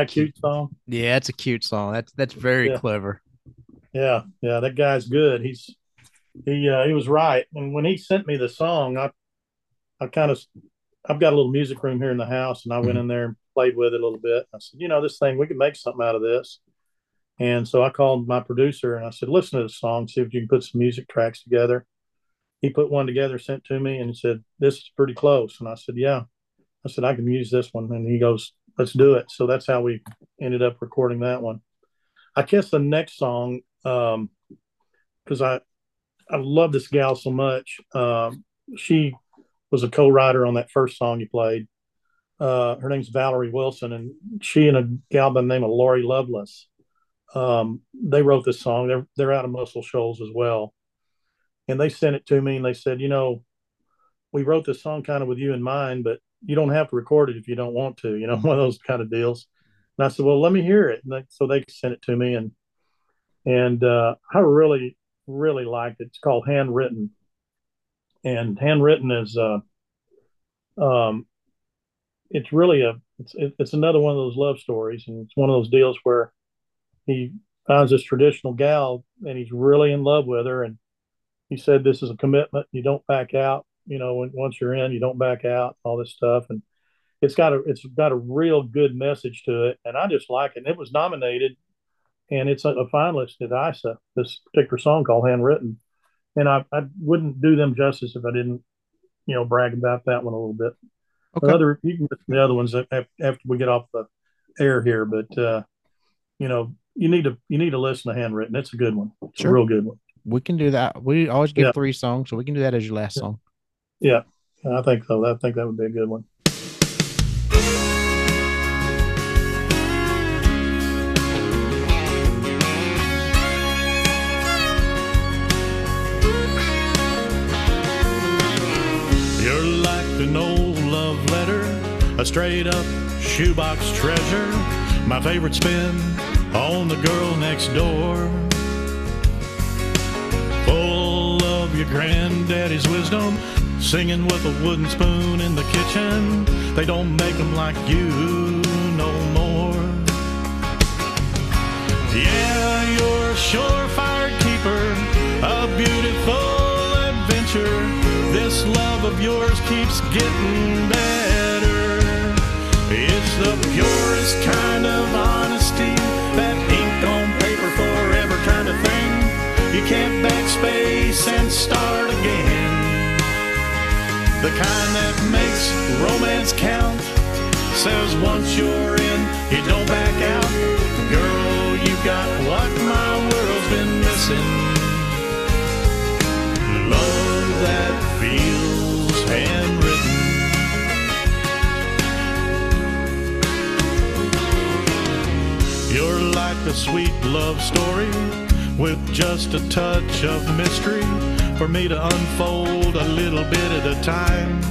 That cute song? Yeah, it's a cute song. That's that's very Yeah. clever. Yeah, yeah, that guy's good. He's he uh, he was right. And when he sent me the song, I I kind of I've got a little music room here in the house, and I went Mhm. in there and played with it a little bit. I said, you know, this thing we could make something out of this. And so I called my producer and I said, listen to the song, see if you can put some music tracks together. He put one together, sent to me, and he said, this is pretty close. And I said, yeah. I said, I can use this one. And he goes, let's do it. So that's how we ended up recording that one. I guess the next song, um, because I I love this gal so much. Um, she was a co-writer on that first song you played. Uh, her name's Valerie Wilson, and she and a gal by the name of Lori Lovelace. Um, they wrote this song. They're they're out of Muscle Shoals as well, and they sent it to me and they said, you know, we wrote this song kind of with you in mind, but you don't have to record it if you don't want to. You know, one of those kind of deals. And I said, well, let me hear it. And they, so they sent it to me, and and uh, I really really liked it. It's called Handwritten, and Handwritten is uh, um, it's really a it's it's another one of those love stories, and it's one of those deals where he finds this traditional gal, and he's really in love with her, and he said this is a commitment. You don't back out. You know, when, once you're in, you don't back out. All this stuff, and it's got a it's got a real good message to it, and I just like it. And it was nominated and it's a, a finalist at ISA. This particular song called "Handwritten," and I, I wouldn't do them justice if I didn't, you know, brag about that one a little bit. Okay. The other, you can listen to the other ones after, after we get off the air here, but uh, you know, you need to you need to listen to "Handwritten." It's a good one. It's Sure. a real good one. We can do that. We always give Yeah. three songs, so we can do that as your last Yeah. song. Yeah, I think so. I think that would be a good one. You're like an old love letter, a straight up shoebox treasure. My favorite spin on the girl next door. Full of your granddaddy's wisdom, singing with a wooden spoon in the kitchen. They don't make 'em like you no more. Yeah, you're a surefire keeper, a beautiful adventure. This love of yours keeps getting better. It's the purest kind of honesty, that ink on paper forever kind of thing. You can't backspace and start again. The kind that makes romance count. Says once you're in, you don't back out. Girl, you got what my world's been missing. Love that feels handwritten. You're like a sweet love story with just a touch of mystery for me to unfold a little bit at a time.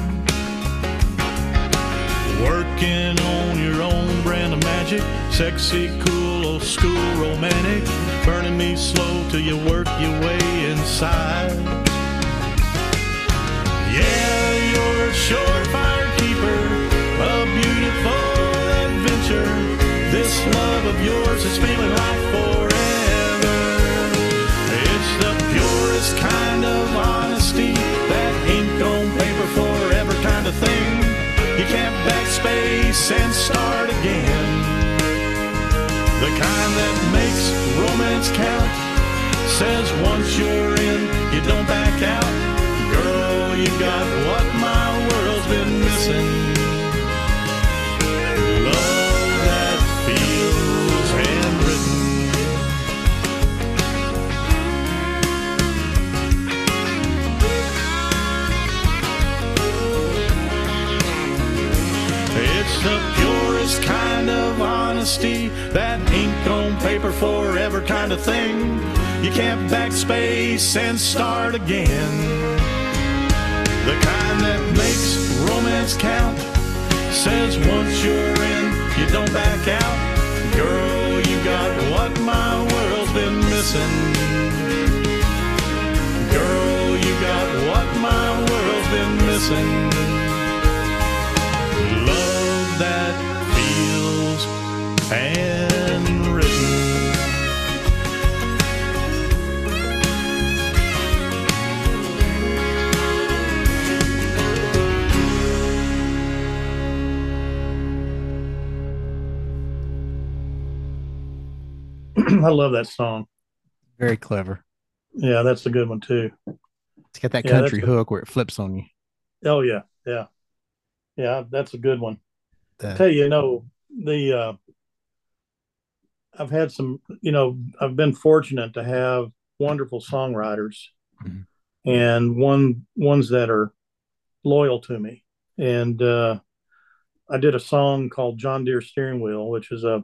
Working on your own brand of magic, sexy, cool, old school, romantic, burning me slow till you work your way inside. Yeah, you're a surefire keeper, a beautiful adventure. This love of yours is feeling like forever. Of thing. You can't backspace and start again. The kind that makes romance count. Says once you're in, you don't back out. Girl, you got what my world's been missing. Honesty, that ink on paper forever kind of thing. You can't backspace and start again. The kind that makes romance count says once you're in, you don't back out. Girl, you got what my world's been missing. Girl, you got what my world's been missing. Love that I love that song. Very clever. Yeah, that's a good one too. It's got that Yeah, country hook where it flips on you. Oh yeah, yeah, yeah. That's a good one. The- tell you, you know, the uh, I've had some, you know, I've been fortunate to have wonderful songwriters, Mhm. and one ones that are loyal to me. And uh, I did a song called John Deere Steering Wheel, which is a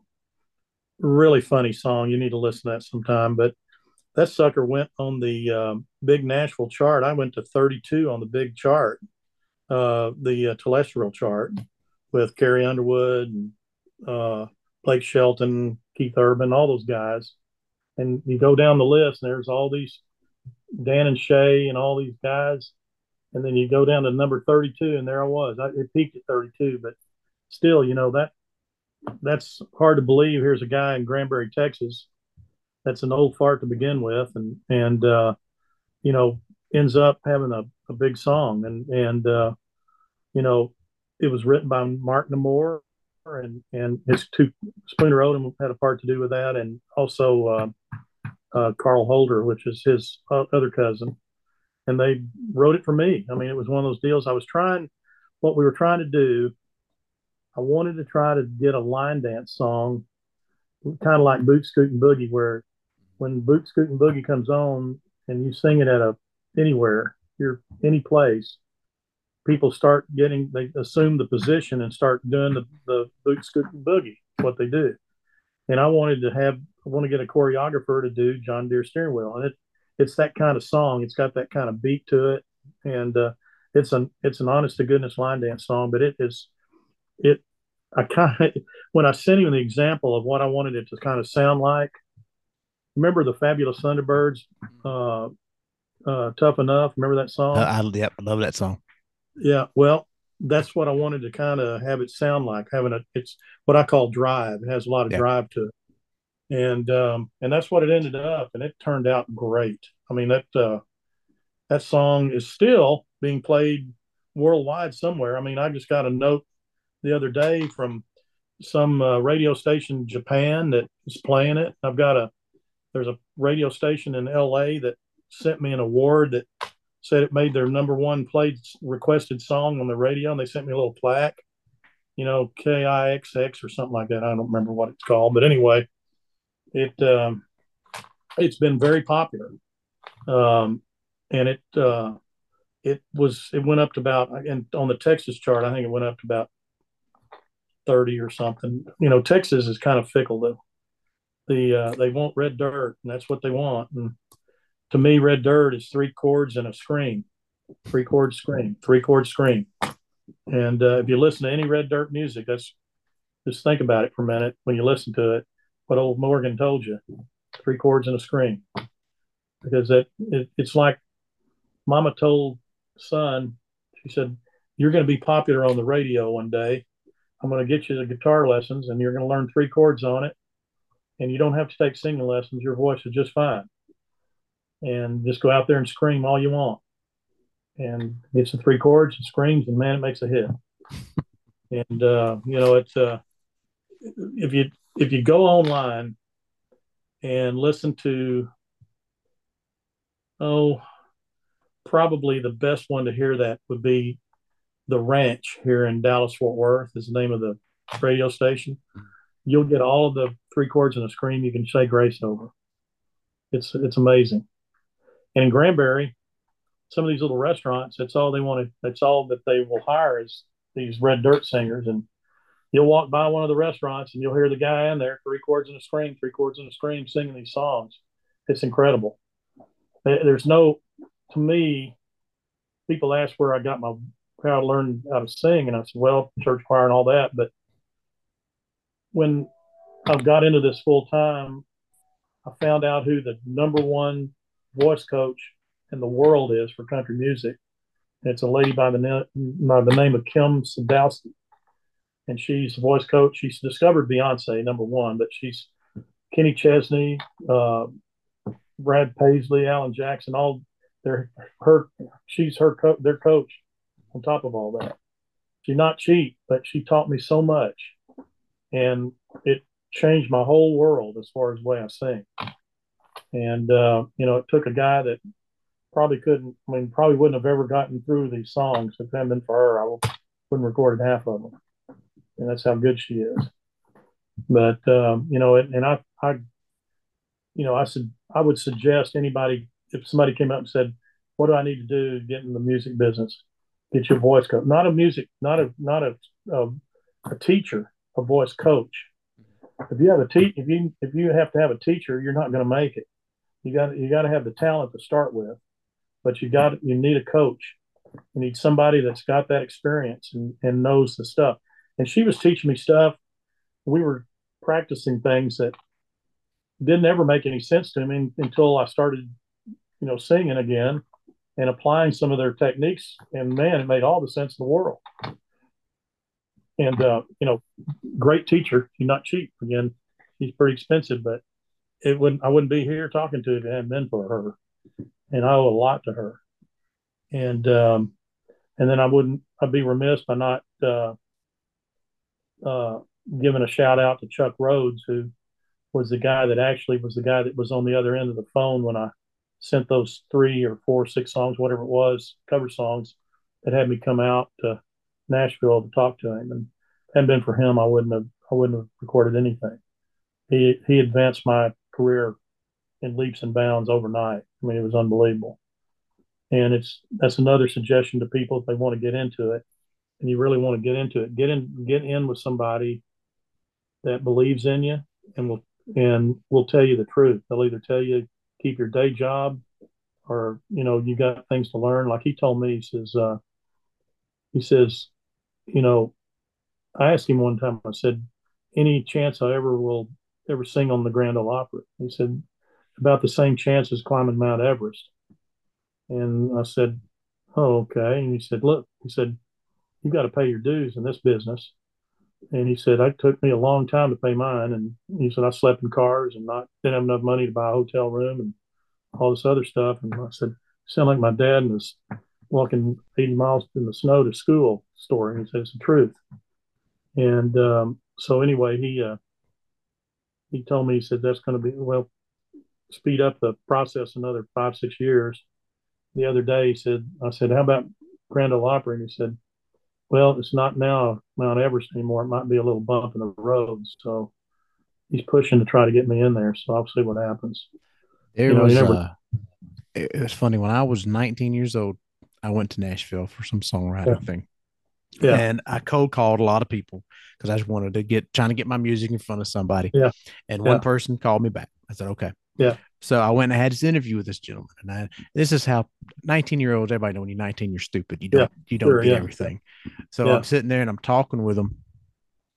really funny song. You need to listen to that sometime. But that sucker went on the um, big Nashville chart. I went to 32 on the big chart, uh, the uh, terrestrial chart with Carrie Underwood and uh, Blake Shelton, Keith Urban, all those guys. And you go down the list, and there's all these Dan and Shay and all these guys. And then you go down to number 32, and there I was. I, it peaked at 32, but still, you know that that's hard to believe. Here's a guy in Granbury, Texas. That's an old fart to begin with, and and uh, you know ends up having a, a big song, and and uh, you know it was written by Mark Narmore, and and his two Spooner Oldham had a part to do with that, and also uh, uh, Carl Holder, which is his other cousin, and they wrote it for me. I mean, it was one of those deals. I was trying what we were trying to do. I wanted to try to get a line dance song, kind of like Boot Scootin' Boogie, where when Boot Scootin' Boogie comes on and you sing it at a anywhere, you're any place, people start getting they assume the position and start doing the, the Boot Scootin' Boogie, what they do. And I wanted to have I want to get a choreographer to do John Deere steering wheel. And it it's that kind of song. It's got that kind of beat to it. And uh, it's an it's an honest to goodness line dance song, but it is it I kind of when I sent him the example of what I wanted it to kind of sound like. Remember the Fabulous Thunderbirds, uh, uh, "Tough Enough"? Remember that song? Uh, I, yep, I love that song. Yeah. Well, that's what I wanted to kind of have it sound like. Having a, it's what I call drive. It has a lot of Yeah. drive to it, and um, and that's what it ended up, and it turned out great. I mean that uh, that song is still being played worldwide somewhere. I mean, I just got a note the other day from some uh, radio station in Japan that is playing it. I've got a there's a radio station in LA that sent me an award that said it made their number one played requested song on the radio, and they sent me a little plaque, you know, KIXX or something like that. I don't remember what it's called, but anyway, it um, it's been very popular, um, and it uh, it was it went up to about and on the Texas chart, I think it went up to about 30 or something. You know, Texas is kind of fickle though. The uh, they want red dirt, and that's what they want. And to me, red dirt is three chords and a scream, three chord scream, three chord scream. And uh, if you listen to any red dirt music, that's just think about it for a minute when you listen to it. What old Morgan told you, three chords and a scream, because that it, it's like Mama told son. She said, "You're going to be popular on the radio one day." I'm going to get you the guitar lessons and you're going to learn three chords on it. And you don't have to take singing lessons. Your voice is just fine. And just go out there and scream all you want. And get some three chords and screams, and man, it makes a hit. and uh, you know, it's uh, if you if you go online and listen to oh, probably the best one to hear that would be the ranch here in Dallas Fort Worth is the name of the radio station. You'll get all of the three chords and a scream you can say grace over. It's it's amazing. And in Granbury, some of these little restaurants, that's all they want to that's all that they will hire is these red dirt singers and you'll walk by one of the restaurants and you'll hear the guy in there, three chords and a scream, three chords and a scream, singing these songs. It's incredible. There's no, to me, people ask where I got my how I learned how to sing, and I said, well, church choir and all that. But when I've got into this full time, I found out who the number one voice coach in the world is for country music. It's a lady by the, by the name of Kim Sadowski. And she's a voice coach. She's discovered Beyonce, number one, but she's Kenny Chesney, uh, Brad Paisley, Alan Jackson, all they're her she's her co- their coach on top of all that. She's not cheap, but she taught me so much. And it changed my whole world as far as the way I sing. And uh, you know, it took a guy that probably couldn't. I mean, probably wouldn't have ever gotten through these songs if it hadn't been for her. I wouldn't recorded half of them, and that's how good she is. But um, you know, and I, I, you know, I said I would suggest anybody if somebody came up and said, "What do I need to do to get in the music business?" Get your voice coach, not a music, not a not a a, a teacher, a voice coach. If you have a te- if you if you have to have a teacher, you're not going to make it. You got you got to have the talent to start with, but you got you need a coach. You need somebody that's got that experience and, and knows the stuff. And she was teaching me stuff. We were practicing things that didn't ever make any sense to me until I started, you know, singing again and applying some of their techniques. And man, it made all the sense in the world. And uh, you know, great teacher. She's not cheap. Again, she's pretty expensive, but it wouldn't. I wouldn't be here talking to you if it hadn't been for her. And I owe a lot to her. And um, and then I wouldn't. I'd be remiss by not uh, uh, giving a shout out to Chuck Rhodes, who was the guy that actually was the guy that was on the other end of the phone when I sent those three or four, six songs, whatever it was, cover songs that had me come out to Nashville to talk to him. And hadn't been for him, I wouldn't have I wouldn't have recorded anything. He he advanced my career in leaps and bounds overnight. I mean, it was unbelievable. And it's that's another suggestion to people if they want to get into it, and you really want to get into it, get in get in with somebody that believes in you and will and will tell you the truth. They'll either tell you keep your day job, or you know you got things to learn. Like he told me, he says, uh, he says, you know, I asked him one time. I said, any chance I ever will ever sing on the Grand Ole Opry? He said, about the same chance as climbing Mount Everest. And I said, oh, okay. And he said, look, he said, you got to pay your dues in this business. And he said, it took me a long time to pay mine. And he said, I slept in cars and not didn't have enough money to buy a hotel room and all this other stuff. And I said, sound like my dad was walking 80 miles in the snow to school story. And he said, it's the truth. And um, so anyway, he uh, he told me, he said, that's going to be, well, speed up the process another five, six years. The other day, he said, I said, how about Grand Ole Opry? And he said, well, it's not now Mount Everest anymore. It might be a little bump in the road. So he's pushing to try to get me in there. So I'll see what happens. There you know, was, never... uh, it was funny when I was 19 years old. I went to Nashville for some songwriting yeah. thing. Yeah. And I cold called a lot of people because I just wanted to get trying to get my music in front of somebody. Yeah. And one person called me back. I said, okay. Yeah. So I went and had this interview with this gentleman. And I, this is how 19 year olds, everybody know when you're 19, you're stupid. You don't, yeah. you don't sure, get everything. So I'm sitting there and I'm talking with him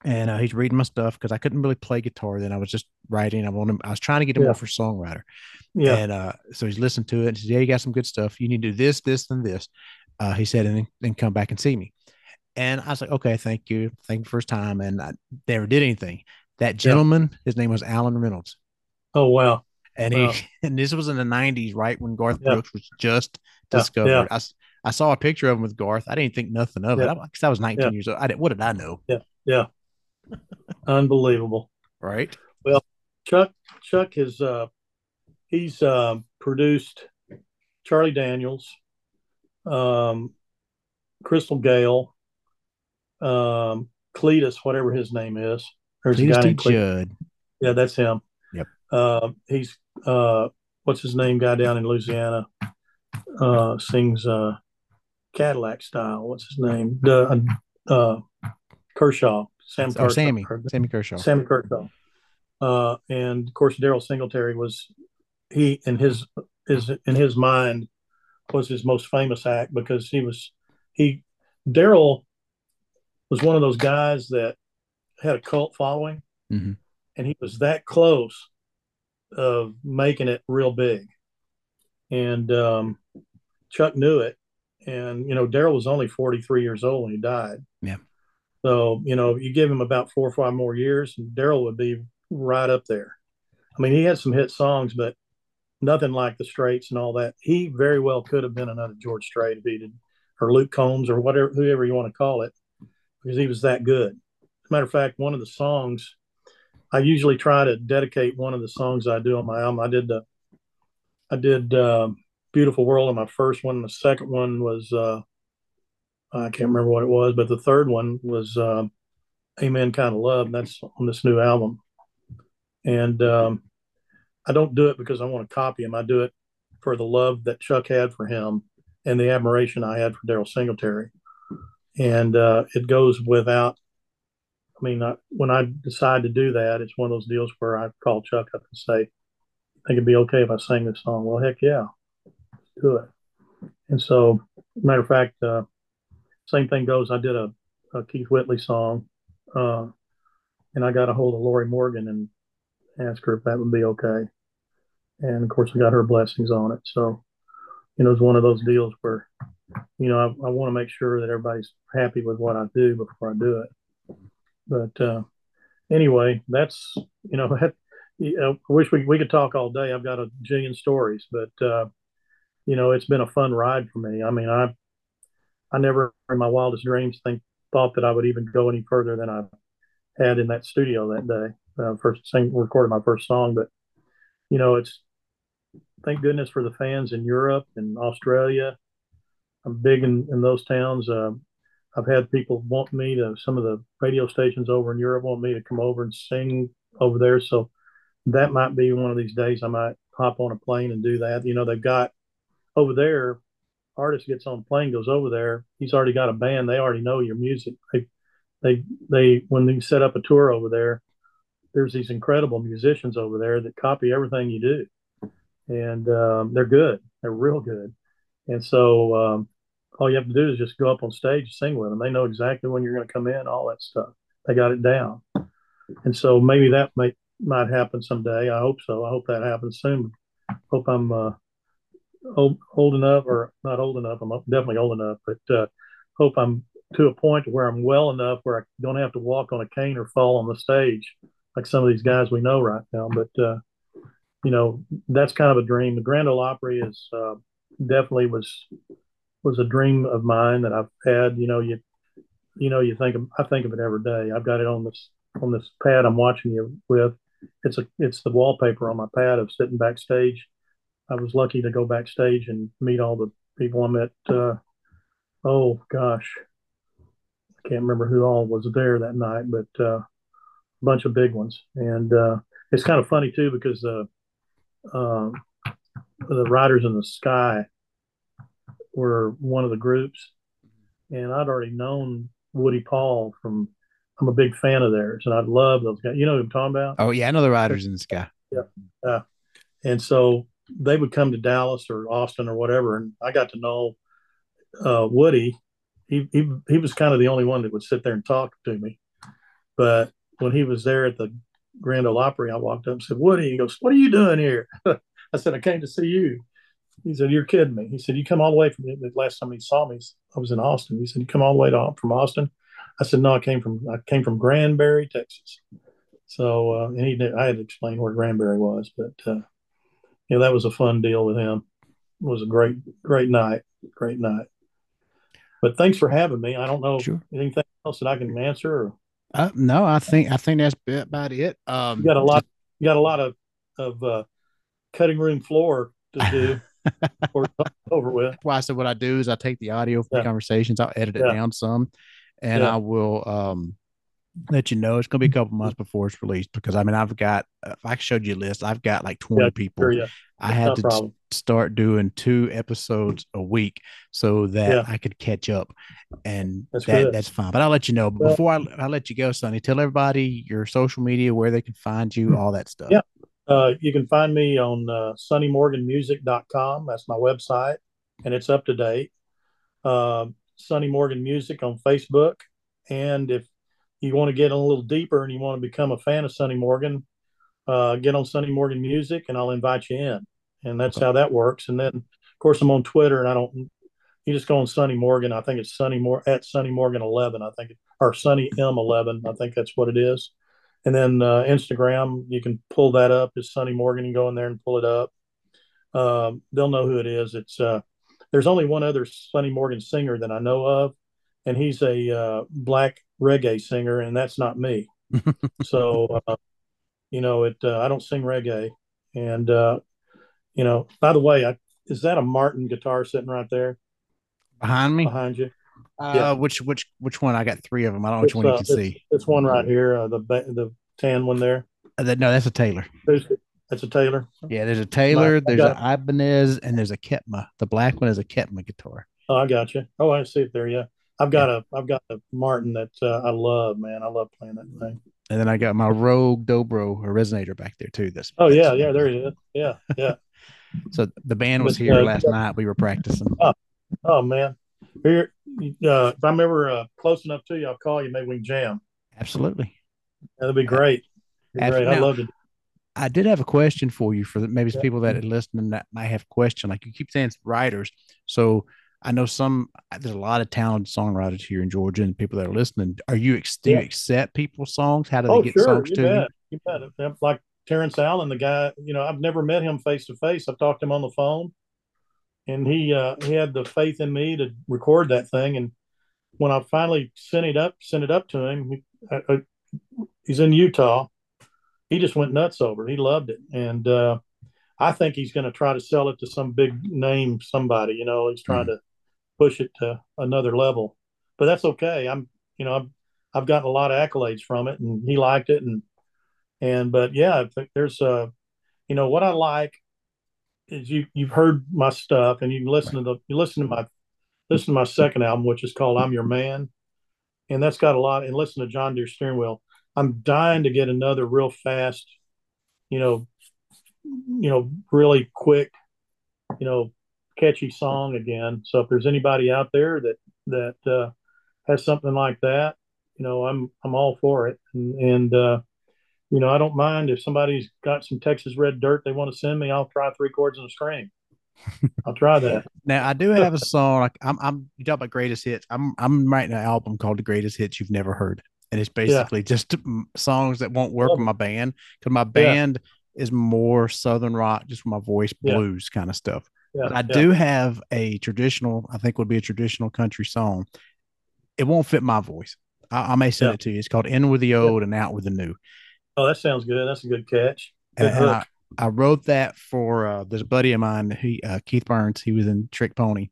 and uh, he's reading my stuff because I couldn't really play guitar then. I was just writing. I wanted, I was trying to get him yeah. for songwriter. Yeah. And uh, so he's listened to it and says, Yeah, you got some good stuff. You need to do this, this, and this. Uh, he said, and then come back and see me. And I was like, okay, thank you. Thank you for his time. And I never did anything. That gentleman, yeah. his name was Allen Reynolds. Oh, wow. And wow. he, and this was in the 90s, right? When Garth yeah. Brooks was just discovered. I, I saw a picture of him with Garth. I didn't think nothing of it because I was 19 years old. I didn't, what did I know? Yeah. Yeah. Unbelievable. Right. Well, Chuck, Chuck has, uh, he's, uh, produced Charlie Daniels, um, Crystal Gayle, um, Cledus, whatever his name is. There's Cledus a guy named Judd. Yeah, that's him. Yep. Uh, he's uh, what's his name? Guy down in Louisiana uh, sings uh, Cadillac style. What's his name? Uh, uh, Kershaw Sam Kershaw, Sammy, or Sammy Kershaw. Sammy Kershaw. Uh, and of course, Daryle Singletary was he in his his in his mind was his most famous act because he was he Daryle was one of those guys that had a cult following, Mhm. and he was that close of making it real big. And um, Chuck knew it, and you know Daryle was only forty three years old when he died. Yeah. So you know you give him about four or five more years, and Daryle would be right up there. I mean, he had some hit songs, but nothing like the Straits and all that. He very well could have been another George Strait if he did, or Luke Combs, or whatever, whoever you want to call it, because he was that good. Matter of fact, one of the songs I usually try to dedicate one of the songs I do on my album. I did the, I did uh, "Beautiful World" on my first one. The second one was uh, I can't remember what it was, but the third one was uh, "Amen Kind of Love." And that's on this new album, and um, I don't do it because I want to copy him. I do it for the love that Chuck had for him and the admiration I had for Daryle Singletary. And uh, it goes without. I mean, I, when I decide to do that, it's one of those deals where I call Chuck up and say, "I think it'd be okay if I sang this song." Well, heck yeah, let's do it. And so, matter of fact, uh, same thing goes. I did a, a Keith Whitley song, uh, and I got a hold of Lorrie Morgan and asked her if that would be okay. And of course, I got her blessings on it. So, you know, it's one of those deals where, you know, I, I want to make sure that everybody's happy with what I do before I do it. But uh, anyway, that's, you know, that, you know, I wish we, we could talk all day. I've got a jillion stories, but, uh, you know, it's been a fun ride for me. I mean, I, I never in my wildest dreams think thought that I would even go any further than I had in that studio that day. Uh, first sing, recorded my first song, but you know, it's thank goodness for the fans in Europe and Australia. I'm big in, in those towns. Uh, I've had people want me to some of the radio stations over in Europe want me to come over and sing over there. So that might be one of these days I might hop on a plane and do that. You know, they've got over there, artist gets on plane, goes over there. He's already got a band. They already know your music. They, they, they, when they set up a tour over there, there's these incredible musicians over there that copy everything you do, and um, they're good. They're real good. And so um, all you have to do is just go up on stage sing with them. They know exactly when you're going to come in, all that stuff. They got it down. And so maybe that might might happen someday. I hope so. I hope that happens soon. Hope I'm uh, old, old enough, or not old enough. I'm definitely old enough, but uh, hope I'm to a point where I'm well enough where I don't have to walk on a cane or fall on the stage like some of these guys we know right now. But uh, you know, that's kind of a dream. The Grand Ole Opry is uh, definitely was was a dream of mine that I've had. You know, you you know, you think of, I think of it every day. I've got it on this on this pad I'm watching you with. It's a it's the wallpaper on my pad of sitting backstage. I was lucky to go backstage and meet all the people I met. Uh, oh gosh, I can't remember who all was there that night, but uh, a bunch of big ones. And uh, it's kind of funny too because uh, uh, the Riders in the Sky were one of the groups, and I'd already known Woody Paul from. I'm a big fan of theirs, and I love those guys. You know who I'm talking about? Oh yeah, I know the Riders in the Sky. Yeah, uh, and so they would come to Dallas or Austin or whatever, and I got to know uh, Woody. He, he he was kind of the only one that would sit there and talk to me, but when he was there at the Grand Ole Opry, I walked up and said, "Woody," he goes, "What are you doing here?" I said, "I came to see you." He said, "You're kidding me." He said, "You come all the way from the last time he saw me, I was in Austin." He said, "You come all the way to, from Austin?" I said, "No, I came from I came from Granbury, Texas." So, uh, and he did, I had to explain where Granbury was, but uh, know that was a fun deal with him. It was a great great night, great night. But thanks for having me. I don't know Sure. anything else that I can answer. Or Uh, no, I think I think that's about it. Um, you got a lot. You got a lot of of uh, cutting room floor to do. or over with. why I said what I do is I take the audio from Yeah. the conversations, I'll edit it Yeah. down some, and Yeah. I will um let you know. It's gonna be a couple months before it's released because I mean I've got if I showed you a list, I've got like 20 Yeah, people Sure. I had to problem. start doing two episodes a week so that. I could catch up, and that's that, that's fine. But I'll let you know. But well, before I, I let you go, Sonny, tell everybody your social media, where they can find you, all that stuff. Yeah, uh, you can find me on uh, sonnymorganmusic.com. That's my website, and it's up to date. Uh, Sonny Morgan Music on Facebook, and if you want to get a little deeper and you want to become a fan of Sonny Morgan, uh, get on Sonny Morgan Music, and I'll invite you in. And that's how that works. And then, of course, I'm on Twitter, and I don't. You just go on Sonny Morgan. I think it's Sonny More at Sonny Morgan 11. I think, or Sonny M11. I think that's what it is. And then uh, Instagram, you can pull that up. It's Sonny Morgan. You go in there and pull it up. Um, they'll know who it is. It's uh, there's only one other Sonny Morgan singer that I know of, and he's a uh, black reggae singer, and that's not me. so, uh, you know, it. Uh, I don't sing reggae, and uh, you know. By the way, I, is that a Martin guitar sitting right there behind me? Behind you. Uh, yeah. Which which which one? I got three of them. I don't know which one you uh, can it's, see. It's one right here. Uh, the the tan one there. Uh, that, no, that's a Taylor. There's, that's a Taylor. Yeah, there's a Taylor. there's an Ibanez, and there's a Kepma. The black one is a Kepma guitar. Oh, I got you. Oh, I see it there. Yeah, I've got yeah. a I've got a Martin that uh, I love. Man, I love playing that thing. And then I got my Rogue Dobro a resonator back there too. This. Oh yeah, yeah, there he is. Yeah, yeah. so the band was but, here last night. We were practicing. Oh, oh man, here. Uh, if I'm ever uh, close enough to you, I'll call you. Maybe we can jam. Absolutely. That'd be great. Be great. I love it. I did have a question for you for the, maybe some people that are listening that might have question. Like you keep saying writers. So I know some, there's a lot of talented songwriters here in Georgia and people that are listening. Are you, do you accept people's songs? How do oh, they get sure. songs you to bet. you? You bet. Like Terrence Allen, the guy, you know, I've never met him face to face. I've talked to him on the phone and he, uh, he had the faith in me to record that thing. And when I finally sent it up, sent it up to him, he, I, I, he's in Utah he just went nuts over it. He loved it, and uh, I think he's going to try to sell it to some big name somebody. You know, he's trying mm-hmm. to push it to another level, but that's okay. I'm, you know, I've I've gotten a lot of accolades from it, and he liked it, and and but yeah, there's uh, you know, what I like is you you've heard my stuff, and you can listen to the you listen to my listen to my second album, which is called I'm Your Man, and that's got a lot. And listen to John Deere Steering Wheel I'm dying to get another real fast, you know, you know, really quick, you know, catchy song again. So if there's anybody out there that that uh, has something like that, you know, I'm I'm all for it. And, and uh, you know, I don't mind if somebody's got some Texas red dirt they want to send me. I'll try three chords and a string. I'll try that. now I do have a song. Like I'm, I'm you talk about greatest hits. I'm, I'm writing an album called The Greatest Hits You've Never Heard and it's basically yeah. just mm, songs that won't work with my band because my band yeah. is more southern rock, just my voice blues yeah. kind of stuff. but I do have a traditional, I think would be a traditional country song. It won't fit my voice. I, I may send it to you. It's called "In with the Old and Out with the New." Oh, that sounds good. That's a good catch. Good and, and I, I, wrote that for uh, this buddy of mine, he uh, Keith Burns. He was in Trick Pony,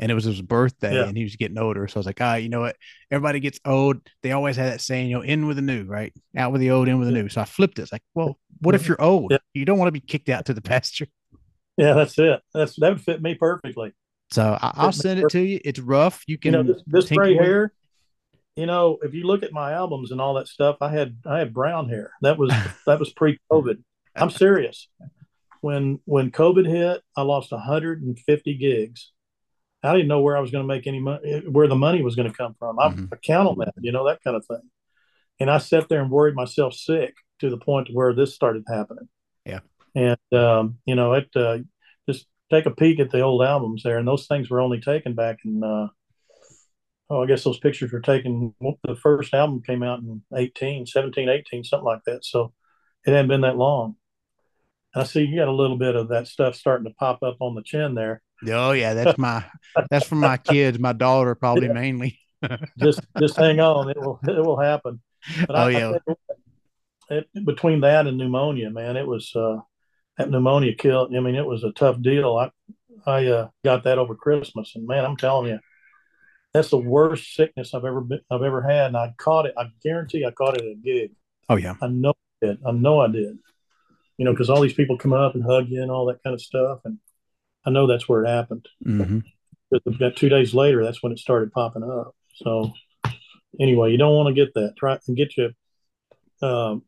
and it was his birthday yeah. and he was getting older. So I was like, ah, you know what? Everybody gets old. They always have that saying, you know, in with the new, right? Out with the old, in with the new. So I flipped it. It's like, well, what if you're old? Yeah. You don't want to be kicked out to the pasture. Yeah, that's it. That's that would fit me perfectly. So I, will send it to you. It's rough. You can you know this, this gray hair. You know, if you look at my albums and all that stuff, I had I had brown hair. That was that was pre-COVID. I'm serious. When when COVID hit, I lost 150 gigs I didn't know where I was going to make any money, where the money was going to come from. I, mm-hmm. I count on that, you know, that kind of thing. And I sat there and worried myself sick to the point where this started happening. Yeah. And, um, you know, it, uh, just take a peek at the old albums there. And those things were only taken back in, uh, oh, I guess those pictures were taken. The first album came out in 18, 17, 18, something like that. So it hadn't been that long. I see you got a little bit of that stuff starting to pop up on the chin there. Oh yeah, that's my that's for my kids, my daughter probably yeah. mainly. just just hang on, it will it will happen. But oh I, yeah. I it, between that and pneumonia, man, it was uh, that pneumonia killed. I mean, it was a tough deal. I I uh, got that over Christmas, and man, I'm telling you, that's the worst sickness I've ever been, I've ever had. And I caught it. I guarantee I caught it at a gig. Oh yeah, I know I did. I know I did. you know, because all these people come up and hug you and all that kind of stuff. And I know that's where it happened. Mm-hmm. But about two days later, that's when it started popping up. So anyway, you don't want to get that. Try and get you um,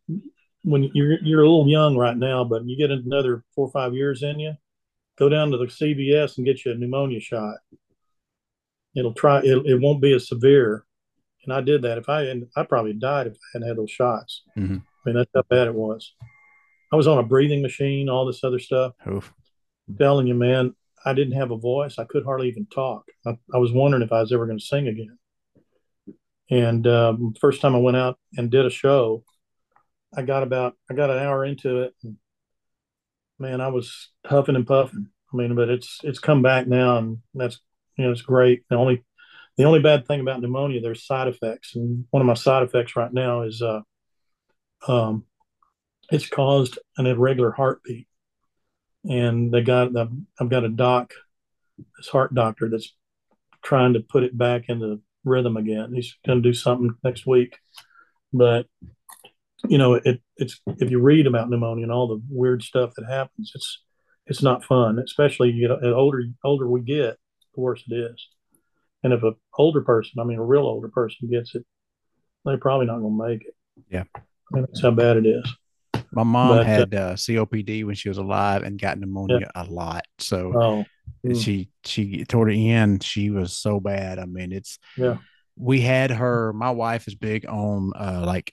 when you're you're a little young right now, but you get another four or five years in you, go down to the CVS and get you a pneumonia shot. It'll try. It, it won't be as severe. And I did that. If I and I probably died if I hadn't had those shots. Mhm. I mean, that's how bad it was. I was on a breathing machine, all this other stuff. Oof. I'm telling you, man, I didn't have a voice. I could hardly even talk. I, I was wondering if I was ever going to sing again. And um, first time I went out and did a show, I got about I got an hour into it. And, man, I was huffing and puffing. I mean, but it's it's come back now, and that's you know it's great. The only the only bad thing about pneumonia, there's side effects, and one of my side effects right now is uh, um, it's caused an irregular heartbeat and they got I've got a doc, this heart doctor that's trying to put it back into rhythm again. He's going to do something next week, but you know it it's if you read about pneumonia and all the weird stuff that happens, it's it's not fun. Especially you know, older older we get, the worse it is. And if an older person, I mean a real older person, gets it, they're probably not going to make it. Yeah. I mean, that's how bad it is. My mom But, uh, had uh, COPD when she was alive and got pneumonia a lot. So Oh, Mm. she she toward the end she was so bad. I mean, it's Yeah. We had her. My wife is big on uh like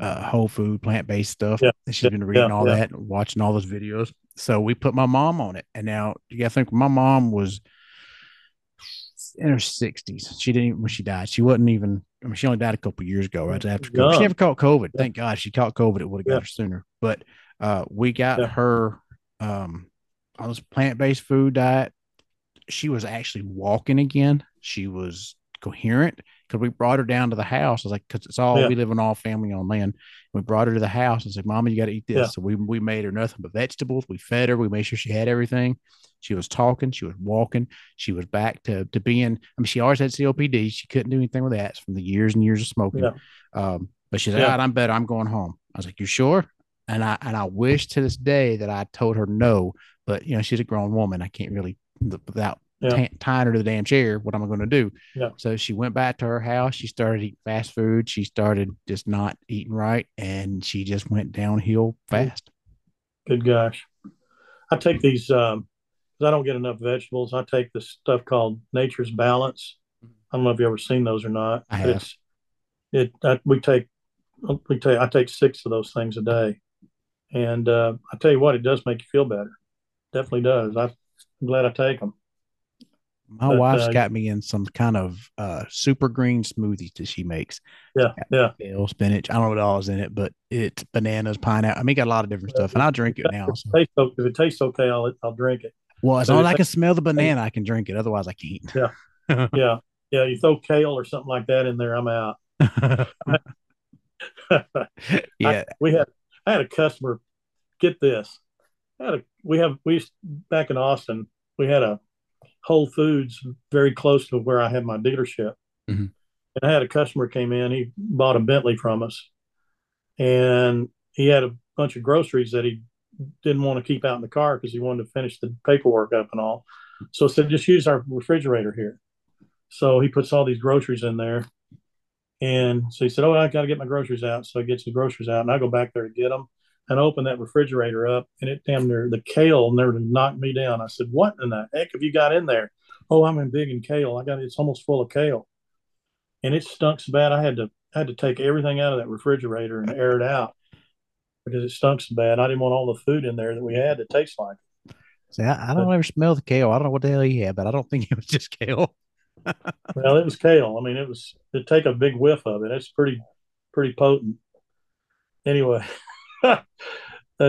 uh whole food, plant based stuff. Yeah, And she's yeah, been reading yeah, all yeah. that, and watching all those videos. So we put my mom on it, and now you got to think my mom was in her sixties. She didn't even when she died. She wasn't even. I mean, she only died a couple years ago, right after COVID. She never caught COVID. Thank God she caught COVID. It would have got Yeah. her sooner. But uh, we got Yeah. her um, on this plant based food diet. She was actually walking again. She was coherent because we brought her down to the house. I was like, because it's all Yeah. we live in all family on land. We brought her to the house and said, "Mama, you got to eat this." Yeah. So we we made her nothing but vegetables. We fed her. We made sure she had everything. She was talking. She was walking. She was back to to being. I mean, she always had COPD. She couldn't do anything with that from the years and years of smoking. Yeah. Um, but she said, Yeah. "All right, I'm better. I'm going home." I was like, "You sure?" And I and I wish to this day that I told her no. But you know, she's a grown woman. I can't really without Yeah. ta- tying her to the damn chair. What am I going to do? Yeah. So she went back to her house. She started eating fast food. She started just not eating right, and she just went downhill fast. Good gosh. I take these um 'cause I don't get enough vegetables. I take this stuff called Nature's Balance. I don't know if you ever seen those or not. I have. It's it I, we take we take I take six of those things a day, and uh, I tell you what, it does make you feel better. Definitely does. I, I'm glad I take them. My But, wife's uh, got me in some kind of uh, super green smoothies that she makes. Yeah, yeah. Kale, spinach. I don't know what all is in it, but it's bananas, pineapple. I mean, got a lot of different stuff, and I drink it now. If So. it tastes, if it tastes okay, I'll I'll drink it. Well, as But long as I can smell the banana, I can drink it. Otherwise, I can't. Yeah. Yeah, yeah. You throw kale or something like that in there, I'm out. yeah. we had I had a customer get this. I had a we have we used, back in Austin, we had a Whole Foods very close to where I had my dealership. Mhm. And I had a customer came in, he bought a Bentley from us. And he had a bunch of groceries that he didn't want to keep out in the car because he wanted to finish the paperwork up and all. So I said, just use our refrigerator here. So he puts all these groceries in there. And so he said, Oh, I got to get my groceries out. So he gets the groceries out, and I go back there to get them and open that refrigerator up. And it damn near the kale never knocked me down. I said, What in the heck have you got in there? Oh, I'm in big in kale. I got it's almost full of kale. And it stunk so bad I had to I had to take everything out of that refrigerator and air it out because it stunk so bad. I didn't want all the food in there that we had to taste like. See, I, I don't ever smell the kale. I don't know what the hell he had, but I don't think it was just kale. Well, it was kale. I mean, it was to take a big whiff of it. It's pretty, pretty potent. Anyway, uh,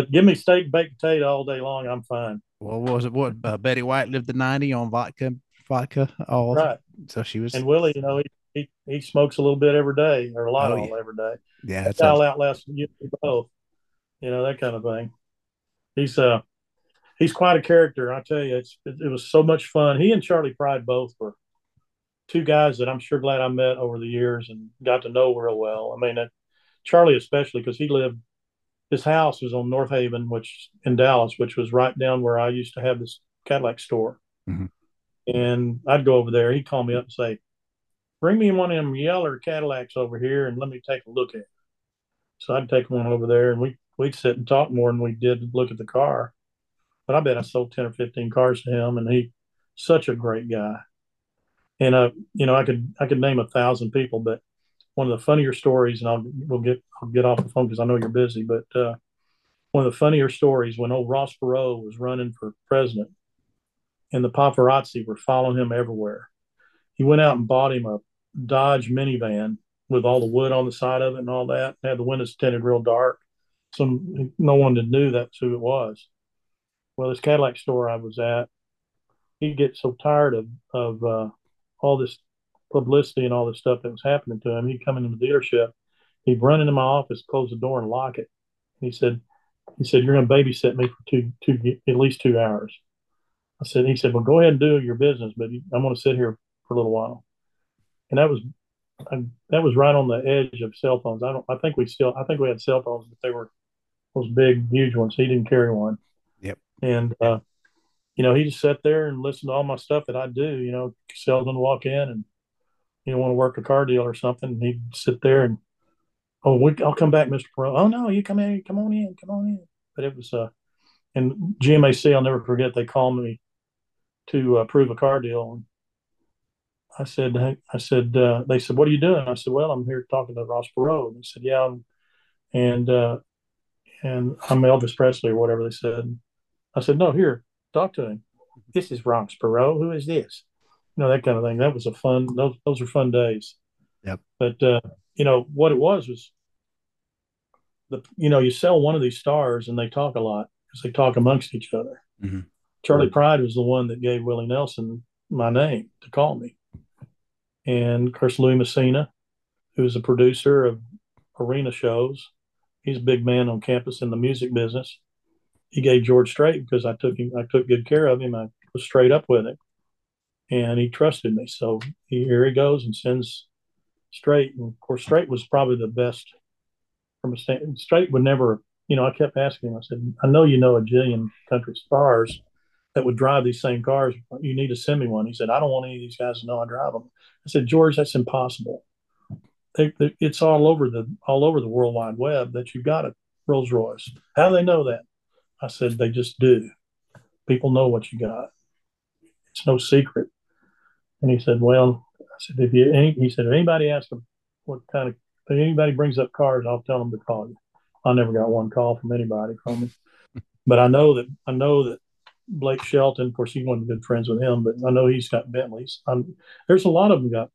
give me steak, baked potato all day long. I'm fine. What was it? What uh, Betty White lived to ninety on vodka, vodka. All Right. So she was. And Willie, you know, he, he, he smokes a little bit every day or a lot Oh, all yeah. every day. yeah, That that's guy'll outlast you both. You know, that kind of thing. He's uh he's quite a character. I tell you, it's it, it was so much fun. He and Charley Pride both were two guys that I'm sure glad I met over the years and got to know real well. I mean, uh, Charley especially because he lived his house was on North Haven, which in Dallas, which was right down where I used to have this Cadillac store. Mhm. And I'd go over there. He'd call me up and say, "Bring me one of them yeller Cadillacs over here, and let me take a look at it." So I'd take one over there, and we we'd sit and talk more than we did look at the car. But I bet I sold ten or fifteen cars to him, and he such a great guy. And uh, you know, I could I could name a thousand people, but one of the funnier stories, and I'll we'll get I'll get off the phone because I know you're busy, but uh, one of the funnier stories when old Ross Perot was running for president, and the paparazzi were following him everywhere. He went out and bought him a Dodge minivan with all the wood on the side of it and all that. Had the windows tinted real dark, so no one knew that's who it was. Well, this Cadillac store I was at, he'd get so tired of of uh, all this publicity and all this stuff that was happening to him. He'd come into the dealership, he'd run into my office, close the door, and lock it. He said, "He said you're going to babysit me for two, two, at least two hours." I said, "He said, well, go ahead and do your business, but I'm going to sit here for a little while." And that was, I, that was right on the edge of cell phones. I don't, I think we still, I think we had cell phones, but they were those big, huge ones. He didn't carry one. Yep. And uh, you know, he just sat there and listened to all my stuff that I do. You know, Selden walk in and you know want to work a car deal or something. he'd sit there and oh, we, I'll come back, Mister Perot. Oh no, you come in, come on in, come on in. But it was uh, and GMAC, I'll never forget. They called me to approve a car deal. And I said, I said, uh, they said, what are you doing? I said, well, I'm here talking to Ross Perot. And he said, yeah, and uh, and I'm Elvis Presley or whatever they said. I said, no, here, talk to him. This is Ross Perot. Who is this? You know, that kind of thing. That was a fun, those, those are fun days. Yep. But, uh, you know, what it was was the, you know, you sell one of these stars and they talk a lot because they talk amongst each other. Mhm. Charley Pride was the one that gave Willie Nelson my name to call me. And of course, Louis Messina, who's a producer of arena shows, he's a big man on campus in the music business he gave George Strait because I took him, I took good care of him. I was straight up with him, and he trusted me. So he, here he goes and sends Strait. And of course, Strait was probably the best from a stand. Strait would never, you know. I kept asking him. I said, "I know you know a jillion country stars that would drive these same cars. You need to send me one." He said, "I don't want any of these guys to know I drive them." I said, "George, that's impossible. They, they, it's all over the all over the World Wide Web that you've got a Rolls Royce. How do they know that?" I said, they just do. People know what you got. It's no secret. And he said, well, I said, if you, any, he said, if anybody asks him what kind of, if anybody brings up cars, I'll tell them to call you. I never got one call from anybody from him. But I know that, I know that Blake Shelton, of course, he wasn't good friends with him, but I know he's got Bentleys. I'm, there's a lot of them got,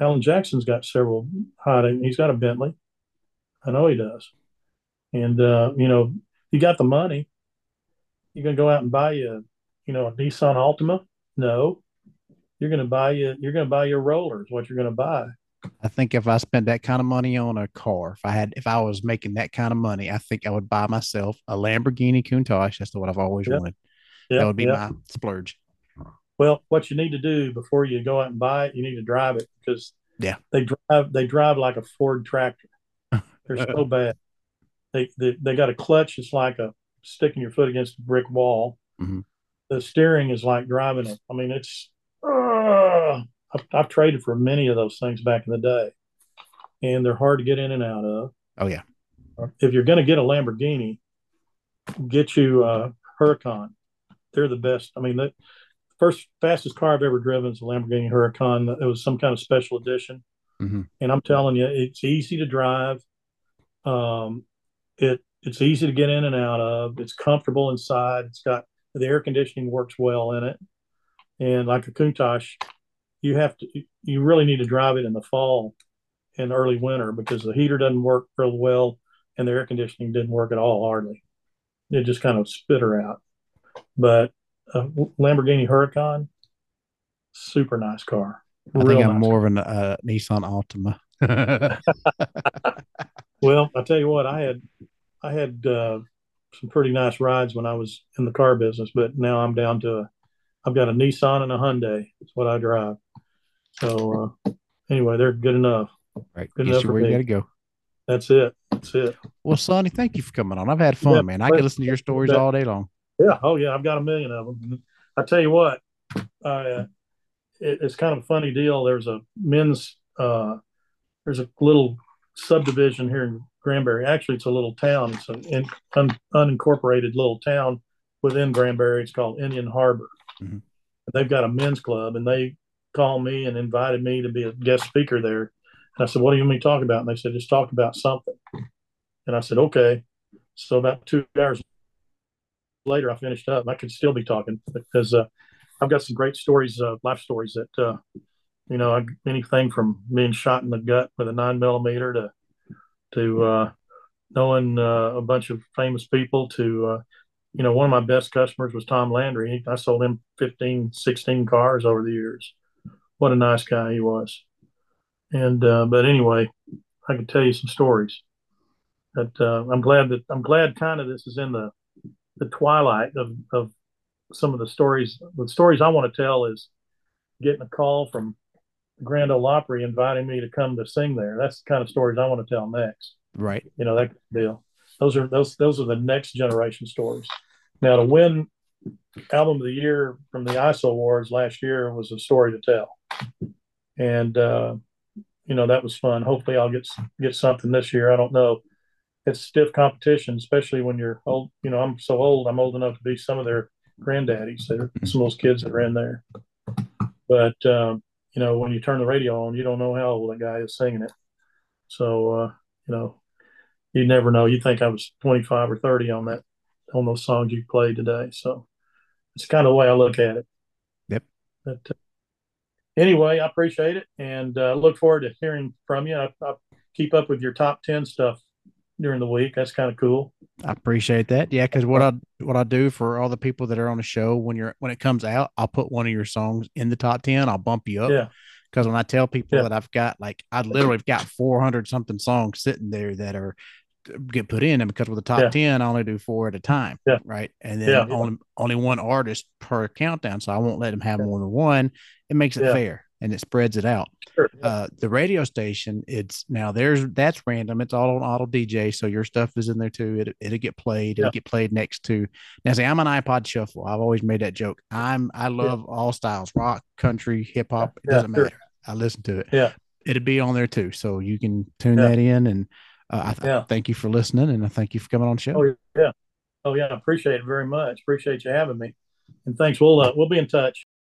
Alan Jackson's got several hiding. He's got a Bentley. I know he does. And, uh, you know, you got the money you're going to go out and buy you, you know, a Nissan Altima? No, you're going to buy you, you're going to buy your rollers. What you're going to buy? I think if I spent that kind of money on a car, if I had, if I was making that kind of money, I think I would buy myself a Lamborghini Countach. That's what I've always Yep. wanted. Yeah, that would be yeah. my splurge. Well, what you need to do before you go out and buy it, you need to drive it because Yeah. they drive they drive like a Ford tractor. They're so bad. They, they they got a clutch. It's like a sticking your foot against a brick wall. Mhm. The steering is like driving it. I mean, it's. Uh, I've, I've traded for many of those things back in the day, and they're hard to get in and out of. Oh yeah. If you're going to get a Lamborghini, get you a Huracan. They're the best. I mean, the first fastest car I've ever driven is a Lamborghini Huracan. It was some kind of special edition, Mhm. and I'm telling you, it's easy to drive. Um, it it's easy to get in and out of. It's comfortable inside. It's got the air conditioning works well in it, and like a Countach, you have to you really need to drive it in the fall and early winter because the heater doesn't work real well and the air conditioning didn't work at all hardly. It just kind of spit her out. But a Lamborghini Huracan, super nice car. I think I'm nice more of an uh, Nissan Altima. Well, I tell you what, I had I had uh, some pretty nice rides when I was in the car business, but now I'm down to a I've got a Nissan and a Hyundai. That's what I drive. So uh, anyway, they're good enough. right. Good Get enough where you got to go. That's it. That's it. Well, Sonny, thank you for coming on. I've had fun, Yeah, man. I could listen to your stories all day long. Yeah. Oh, yeah. I've got a million of them. I tell you what, uh, it, it's kind of a funny deal. There's a men's, uh, there's a little subdivision here in Granbury. Actually, it's a little town. It's an in, un, unincorporated little town within Granbury. It's called Indian Harbor. Mhm. They've got a men's club, and they called me and invited me to be a guest speaker there. And I said, "What do you want me to talk about?" And they said, "Just talk about something." And I said, "Okay." So about two hours later, I finished up. I could still be talking because uh, I've got some great stories, uh, life stories that uh, you know, I, anything from being shot in the gut with a nine millimeter to to uh, knowing uh, a bunch of famous people to uh, you know, one of my best customers was Tom Landry. I sold him 15, 16 cars over the years. What a nice guy he was. And but anyway, I could tell you some stories. But I'm glad that I'm glad kind of this is in the the twilight of of some of the stories. The stories I want to tell is getting a call from Grand Ole Opry inviting me to come to sing there. That's the kind of stories I want to tell next. Right. You know that deal. Those are those those are the next generation stories. Now to win album of the year from the ISO Awards last year was a story to tell, and uh, you know that was fun. Hopefully, I'll get get something this year. I don't know. It's stiff competition, especially when you're old. You know, I'm so old. I'm old enough to be some of their granddaddies. They're some of those kids that are in there. But um, you know, when you turn the radio on, you don't know how old that guy is singing it. So uh, you know, you never know. You think I was 25 or 30 on that on those songs you played today. So it's kind of the way I look at it. Yep. But uh, anyway, I appreciate it and uh, look forward to hearing from you. I, I keep up with your top 10 stuff during the week. That's kind of cool. I appreciate that. Yeah, because what I what I do for all the people that are on the show when you're when it comes out, I'll put one of your songs in the top ten. I'll bump you up. Yeah. Because when I tell people Yeah. that I've got like I literally have got four hundred something songs sitting there that are get put in, and because with the top Yeah. ten, I only do four at a time. Yeah. Right. And then only only one artist per countdown, so I won't let them have more than one. It makes it fair and it spreads it out Sure. uh the radio station it's now there's that's random it's all on auto dj so your stuff is in there too it, it'll get played it'll Yeah. get played next to now see i'm an ipod shuffle i've always made that joke i'm i love all styles rock country hip-hop it Yeah, doesn't sure. matter i listen to it Yeah. it'll be on there too so you can tune Yeah. that in and uh, I th- Yeah. thank you for listening and i thank you for coming on the show Oh yeah. Oh yeah. I appreciate it very much. Appreciate you having me. And thanks. We'll uh, we'll be in touch.